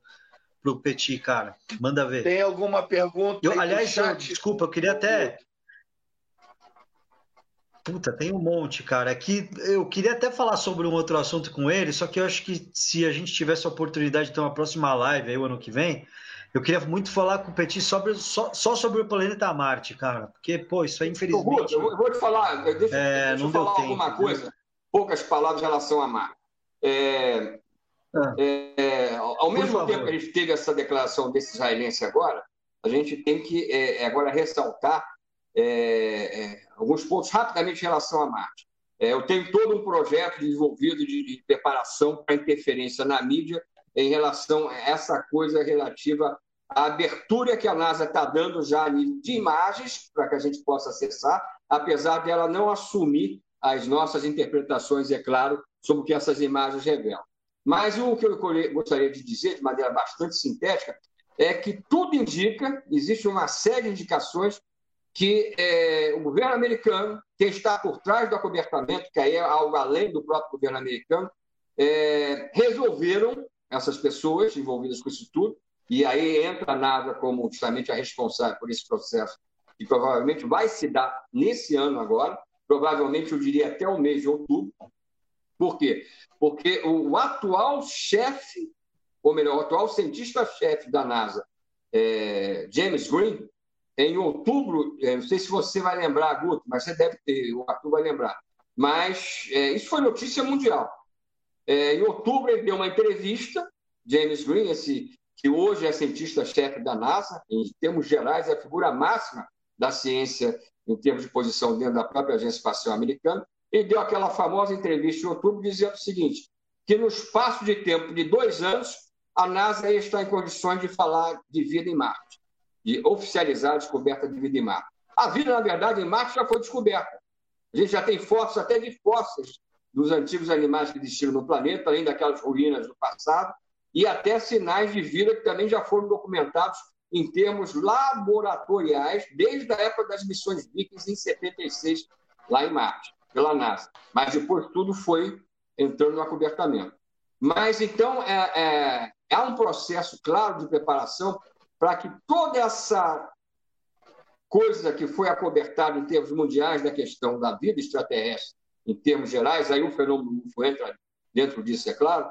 pro Petit, cara. Manda ver. Tem alguma pergunta? Eu, aliás, eu, desculpa, eu queria até. Puta, tem um monte, cara. Aqui é eu queria até falar sobre um outro assunto com ele, só que eu acho que se a gente tivesse a oportunidade de ter uma próxima live aí o ano que vem, eu queria muito falar com o Petit sobre, só, só sobre o planeta Marte, cara. Porque, pô, isso aí infelizmente. Eu vou, eu vou te falar, deixa, é, deixa eu falar tempo, alguma coisa, né? poucas palavras em relação a Marte. É, ah. é, ao mesmo tempo que a gente teve essa declaração desse israelense agora, a gente tem que é, agora ressaltar é, é, alguns pontos rapidamente em relação a Marte. eu tenho todo um projeto desenvolvido de, de preparação para interferência na mídia em relação a essa coisa relativa à abertura que a NASA está dando já de imagens para que a gente possa acessar, apesar dela não assumir as nossas interpretações, é claro, sobre o que essas imagens revelam. Mas o que eu gostaria de dizer, de maneira bastante sintética, é que tudo indica, existe uma série de indicações que é, o governo americano, quem está por trás do acobertamento, que aí é algo além do próprio governo americano, é, resolveram, essas pessoas envolvidas com isso tudo, e aí entra a NASA como justamente a responsável por esse processo, que provavelmente vai se dar nesse ano agora, provavelmente eu diria até o mês de outubro. Por quê? Porque o atual chefe, ou melhor, o atual cientista-chefe da NASA, é, James Green, em outubro, é, não sei se você vai lembrar, Guto, mas você deve ter, o Arthur vai lembrar. Mas é, isso foi notícia mundial. É, em outubro, ele deu uma entrevista, James Green, esse que hoje é cientista-chefe da NASA, em termos gerais, é a figura máxima da ciência em termos de posição dentro da própria Agência Espacial Americana, ele deu aquela famosa entrevista em outubro dizendo o seguinte, que no espaço de tempo de dois anos, a NASA está em condições de falar de vida em Marte, de oficializar a descoberta de vida em Marte. A vida, na verdade, em Marte já foi descoberta. A gente já tem fósseis, até de fósseis dos antigos animais que existiram no planeta, além daquelas ruínas do passado, e até sinais de vida que também já foram documentados em termos laboratoriais, desde a época das missões Vikings em 76, lá em Marte, pela NASA. Mas depois tudo foi entrando no acobertamento. Mas então é, é, é um processo claro de preparação para que toda essa coisa que foi acobertada em termos mundiais da questão da vida extraterrestre, em termos gerais, aí o fenômeno UFO entra dentro disso, é claro,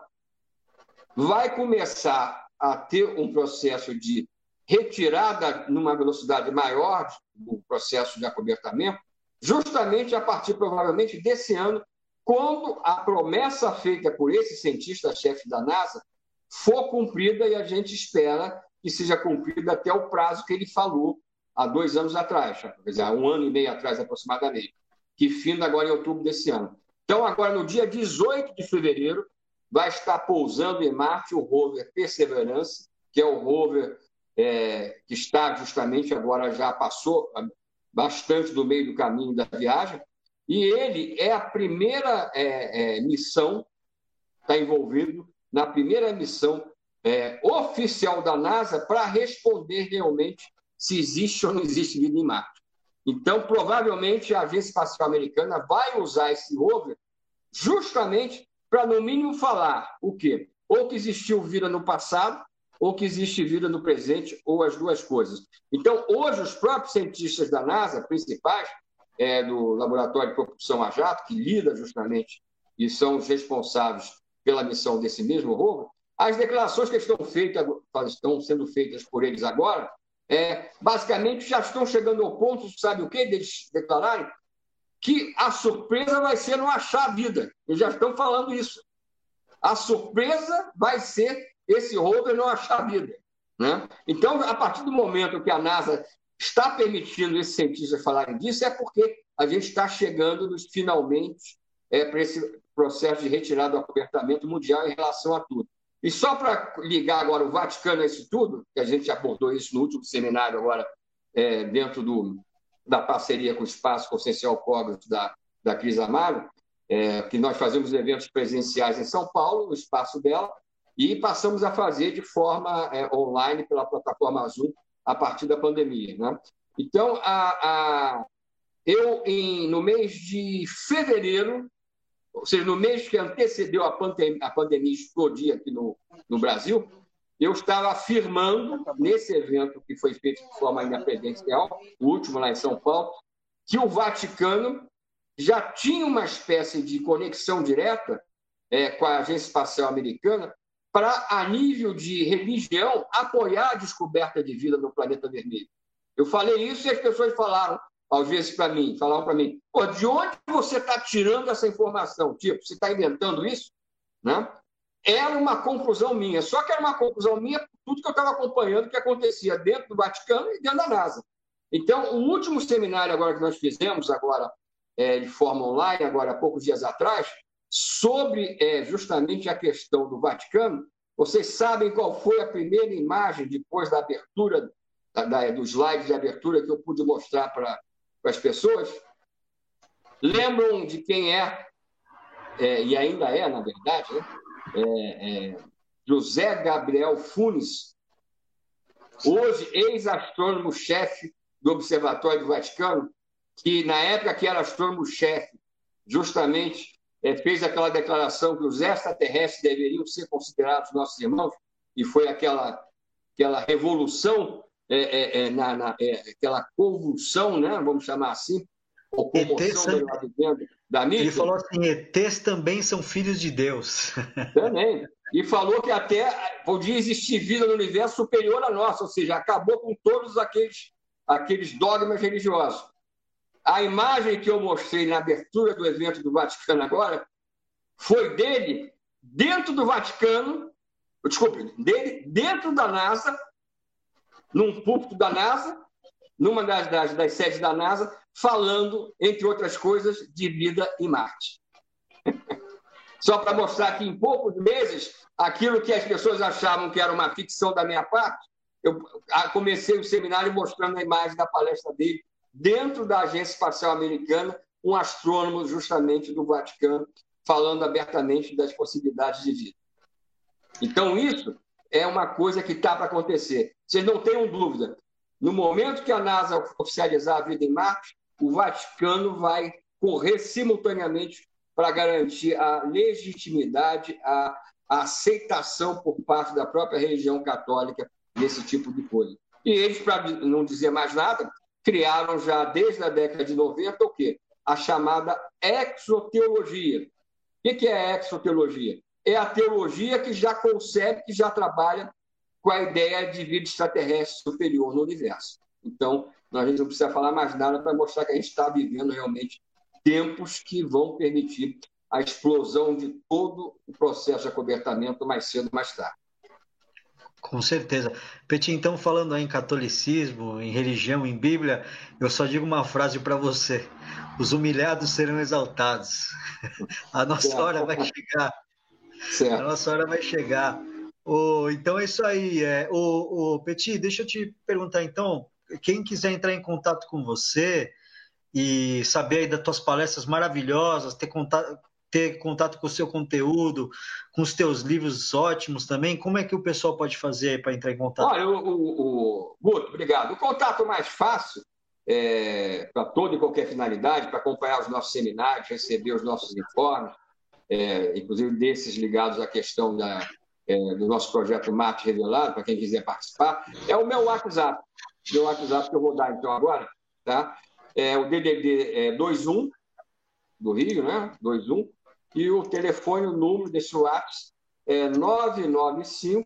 vai começar a ter um processo de retirada numa velocidade maior do processo de acobertamento, justamente a partir, provavelmente, desse ano, quando a promessa feita por esse cientista-chefe da NASA for cumprida e a gente espera que seja cumprida até o prazo que ele falou há dois anos atrás, quer dizer, há um ano e meio atrás aproximadamente, que finda agora em outubro desse ano. Então, agora, no dia 18 de fevereiro, vai estar pousando em Marte o rover Perseverance, que é o rover é, que está justamente agora já passou bastante do meio do caminho da viagem, e ele é a primeira é, é, missão, está envolvido na primeira missão é, oficial da NASA para responder realmente se existe ou não existe vida em Marte. Então, provavelmente, a Agência Espacial Americana vai usar esse rover justamente para, no mínimo, falar o quê? Ou que existiu vida no passado, ou que existe vida no presente, ou as duas coisas. Então, hoje, os próprios cientistas da NASA, principais, é, do Laboratório de Propulsão a Jato, que lida justamente e são os responsáveis pela missão desse mesmo rover, as declarações que estão, feitas, estão sendo feitas por eles agora, é, basicamente já estão chegando ao ponto, sabe o que, deles declararem? Que a surpresa vai ser não achar a vida. Eles já estão falando isso. A surpresa vai ser esse rover não achar vida. Né? Então, a partir do momento que a NASA está permitindo esses cientistas falarem disso, é porque a gente está chegando nos finalmente é, para esse processo de retirada do acobertamento mundial em relação a tudo. E só para ligar agora o Vaticano a isso tudo, que a gente abordou isso no último seminário agora, é, dentro do, da parceria com o Espaço Consciencial Cogos da, da Cris Amaro, é, que nós fazemos eventos presenciais em São Paulo, no espaço dela, e passamos a fazer de forma é, online pela plataforma Zoom a partir da pandemia. Né? Então, a, a, eu, em, no mês de fevereiro, ou seja, no mês que antecedeu a, pandemia, a pandemia explodir aqui no, no Brasil, eu estava afirmando, nesse evento que foi feito de forma independencial, o último lá em São Paulo, que o Vaticano já tinha uma espécie de conexão direta é, com a Agência Espacial Americana para, a nível de religião, apoiar a descoberta de vida no planeta vermelho. Eu falei isso e as pessoas falaram, às vezes, para mim, falaram para mim, Pô, de onde você está tirando essa informação? Tipo, você está inventando isso? Né? Era uma conclusão minha, só que era uma conclusão minha por tudo que eu estava acompanhando que acontecia dentro do Vaticano e dentro da NASA. Então, o último seminário agora que nós fizemos, agora é, de forma online, agora há poucos dias atrás, sobre é, justamente a questão do Vaticano. Vocês sabem qual foi a primeira imagem depois da abertura, da, da, do slide de abertura que eu pude mostrar para as pessoas? Lembram de quem é, é, e ainda é, na verdade, né? é, é, José Gabriel Funes, hoje ex-astrônomo-chefe do Observatório do Vaticano, que na época que era astrônomo-chefe, justamente é, fez aquela declaração que os extraterrestres deveriam ser considerados nossos irmãos, e foi aquela, aquela revolução, é, é, é na, na é, aquela convulsão, né, vamos chamar assim, ou comoção da mídia. Ele falou assim: ETs também são filhos de Deus. Também. E falou que até podia existir vida no universo superior à nossa, ou seja, acabou com todos aqueles, aqueles dogmas religiosos. A imagem que eu mostrei na abertura do evento do Vaticano agora foi dele dentro do Vaticano, desculpe, dele dentro da NASA, num púlpito da NASA, numa das, das, das sedes da NASA, falando, entre outras coisas, de vida em Marte. Só para mostrar que em poucos meses, aquilo que as pessoas achavam que era uma ficção da minha parte, eu comecei o seminário mostrando a imagem da palestra dele dentro da Agência Espacial Americana, um astrônomo justamente do Vaticano, falando abertamente das possibilidades de vida. Então, isso é uma coisa que está para acontecer. Vocês não tenham dúvida. No momento que a NASA oficializar a vida em Marte, o Vaticano vai correr simultaneamente para garantir a legitimidade, a, aceitação por parte da própria religião católica desse tipo de coisa. E eles, para não dizer mais nada, criaram já desde a década de 90 o quê? A chamada exoteologia. O que é a exoteologia? É a teologia que já concebe, que já trabalha com a ideia de vida extraterrestre superior no universo. Então, a gente não precisa falar mais nada para mostrar que a gente está vivendo realmente tempos que vão permitir a explosão de todo o processo de acobertamento mais cedo ou mais tarde. Com certeza. Petit, então, falando aí em catolicismo, em religião, em Bíblia, eu só digo uma frase para você: os humilhados serão exaltados. A nossa hora vai chegar. Certo. A nossa hora vai chegar. Oh, então é isso aí. É, oh, oh, Petit, deixa eu te perguntar então. Quem quiser entrar em contato com você e saber aí das tuas palestras maravilhosas, ter contato, ter contato com o seu conteúdo, com os teus livros ótimos também, como é que o pessoal pode fazer para entrar em contato? Olha, o, o, o Guto, obrigado. O contato mais fácil é, para toda e qualquer finalidade, para acompanhar os nossos seminários, receber os nossos informes, é, inclusive desses ligados à questão da, é, do nosso projeto Mate Revelado, para quem quiser participar, é o meu WhatsApp. Meu WhatsApp que eu vou dar então agora, tá? É o DDD é, 21 do Rio, né? 21 e o telefone, o número desse WhatsApp é 995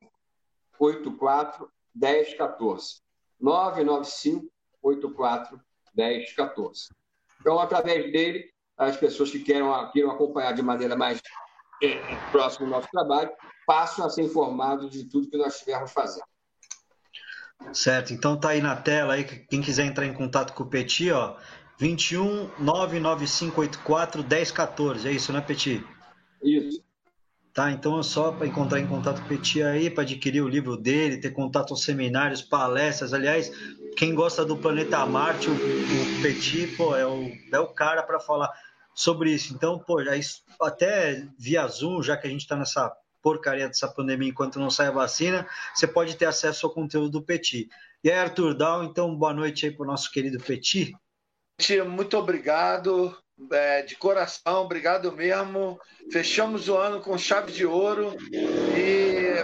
84 1014. 995 84 1014. Então, através dele, as pessoas que queiram, queiram acompanhar de maneira mais é, próxima o nosso trabalho passam a ser informados de tudo que nós estivermos fazendo. Certo, então tá aí na tela aí, quem quiser entrar em contato com o Petit, ó, 21 99584 1014. É isso, né, Petit? Isso. Tá, então é só para encontrar em contato com o Petit aí, para adquirir o livro dele, ter contato aos seminários, palestras. Aliás, quem gosta do planeta Marte, o, o Petit, pô, é o, é o cara para falar sobre isso. Então, pô, até via Zoom, já que a gente está nessa porcaria dessa pandemia enquanto não sai a vacina, você pode ter acesso ao conteúdo do Petit. E aí, Arthur Dal, então boa noite aí para o nosso querido Petit. Muito obrigado, é, de coração, obrigado mesmo. Fechamos o ano com chave de ouro e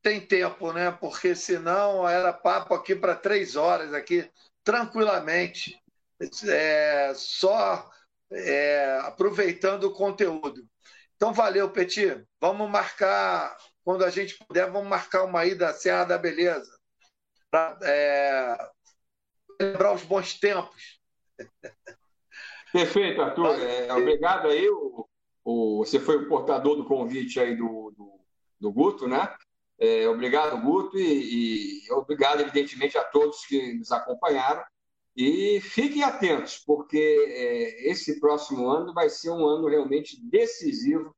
tem tempo, né? Porque senão era papo aqui para três horas aqui, tranquilamente, é, só é, aproveitando o conteúdo. Então, valeu, Petit. Vamos marcar, quando a gente puder, vamos marcar uma ida à Serra da Beleza para é, lembrar os bons tempos. Perfeito, Arthur. É, obrigado aí. O, o, você foi o portador do convite aí do, do, do Guto, né? É, obrigado, Guto, e, e, obrigado, evidentemente, a todos que nos acompanharam. E fiquem atentos, porque é, esse próximo ano vai ser um ano realmente decisivo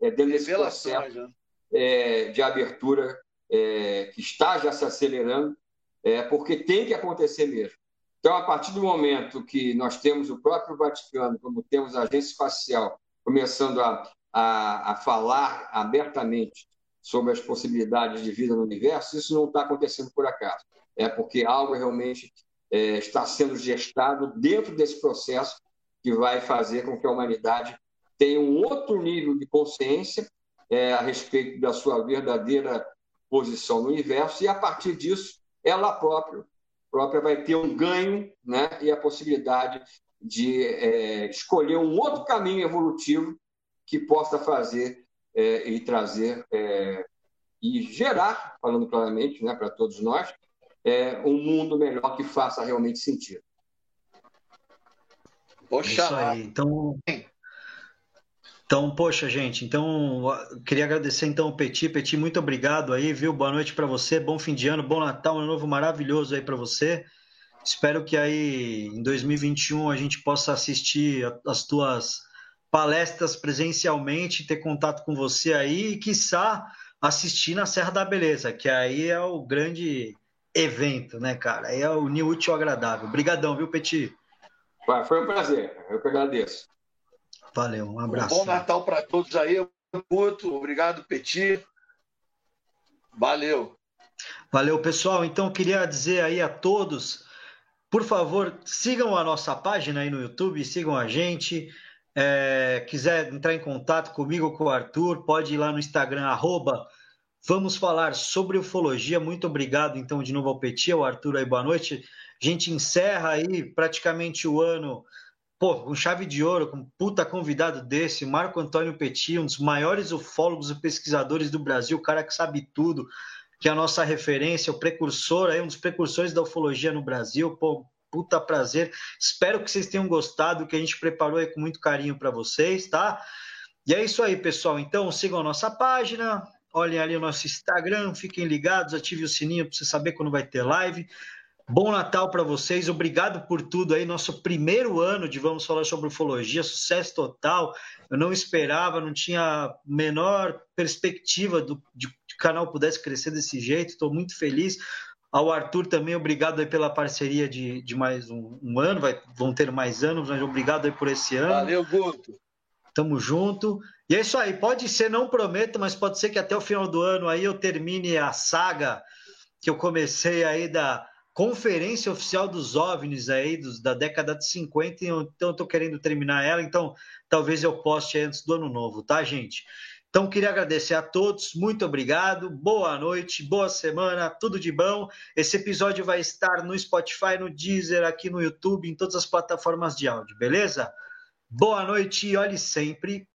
é, desse processo né? é, de abertura é, que está já se acelerando, é, porque tem que acontecer mesmo. Então, a partir do momento que nós temos o próprio Vaticano, como temos a agência espacial, começando a, a, a falar abertamente sobre as possibilidades de vida no universo, isso não está acontecendo por acaso. É porque algo realmente é, está sendo gestado dentro desse processo que vai fazer com que a humanidade tenha um outro nível de consciência é, a respeito da sua verdadeira posição no universo e, a partir disso, ela própria, própria vai ter um ganho né, e a possibilidade de é, escolher um outro caminho evolutivo que possa fazer é, e trazer é, e gerar, falando claramente né, para todos nós, é, um mundo melhor que faça realmente sentido. Poxa, então, então, poxa, gente, então queria agradecer então o Petit. Petit, muito obrigado aí, viu? Boa noite para você, bom fim de ano, bom Natal, um novo maravilhoso aí para você. Espero que aí em 2021 a gente possa assistir as tuas palestras presencialmente, ter contato com você aí e, quiçá, assistir na Serra da Beleza, que aí é o grande evento, né, cara? É o New Útil Agradável. Obrigadão, viu, Petit? Foi um prazer, eu que agradeço. Valeu, um abraço. Um bom Natal para todos aí, Guto. Obrigado, Petit. Valeu. Valeu, pessoal. Então, queria dizer aí a todos, por favor, sigam a nossa página aí no YouTube, sigam a gente. É, quiser entrar em contato comigo ou com o Arthur, pode ir lá no Instagram, arroba, vamos falar sobre ufologia. Muito obrigado, então, de novo ao Petit, ao Arthur aí, boa noite. A gente encerra aí praticamente o ano, pô, com chave de ouro, com um puta convidado desse, Marco Antônio Petit, um dos maiores ufólogos e pesquisadores do Brasil, o cara que sabe tudo, que é a nossa referência, o precursor aí, um dos precursores da ufologia no Brasil, pô, puta prazer. Espero que vocês tenham gostado, que a gente preparou aí com muito carinho para vocês, tá? E é isso aí, pessoal. Então, sigam a nossa página, olhem ali o nosso Instagram, fiquem ligados, ative o sininho para você saber quando vai ter live. Bom Natal para vocês, obrigado por tudo aí. Nosso primeiro ano de Vamos Falar sobre Ufologia, sucesso total. Eu não esperava, não tinha menor perspectiva do, de que o canal pudesse crescer desse jeito. Estou muito feliz. Ao Arthur também, obrigado aí pela parceria de, de mais um, um ano, vai, vão ter mais anos, mas obrigado aí por esse ano. Valeu, Guto. Tamo junto. E é isso aí, pode ser, não prometo, mas pode ser que até o final do ano aí eu termine a saga que eu comecei aí da Conferência Oficial dos OVNIs aí dos, da década de 50, então eu tô querendo terminar ela, então talvez eu poste antes do ano novo, tá, gente? Então, queria agradecer a todos, muito obrigado, boa noite, boa semana, tudo de bom. Esse episódio vai estar no Spotify, no Deezer, aqui no YouTube, em todas as plataformas de áudio, beleza? Boa noite e olhe sempre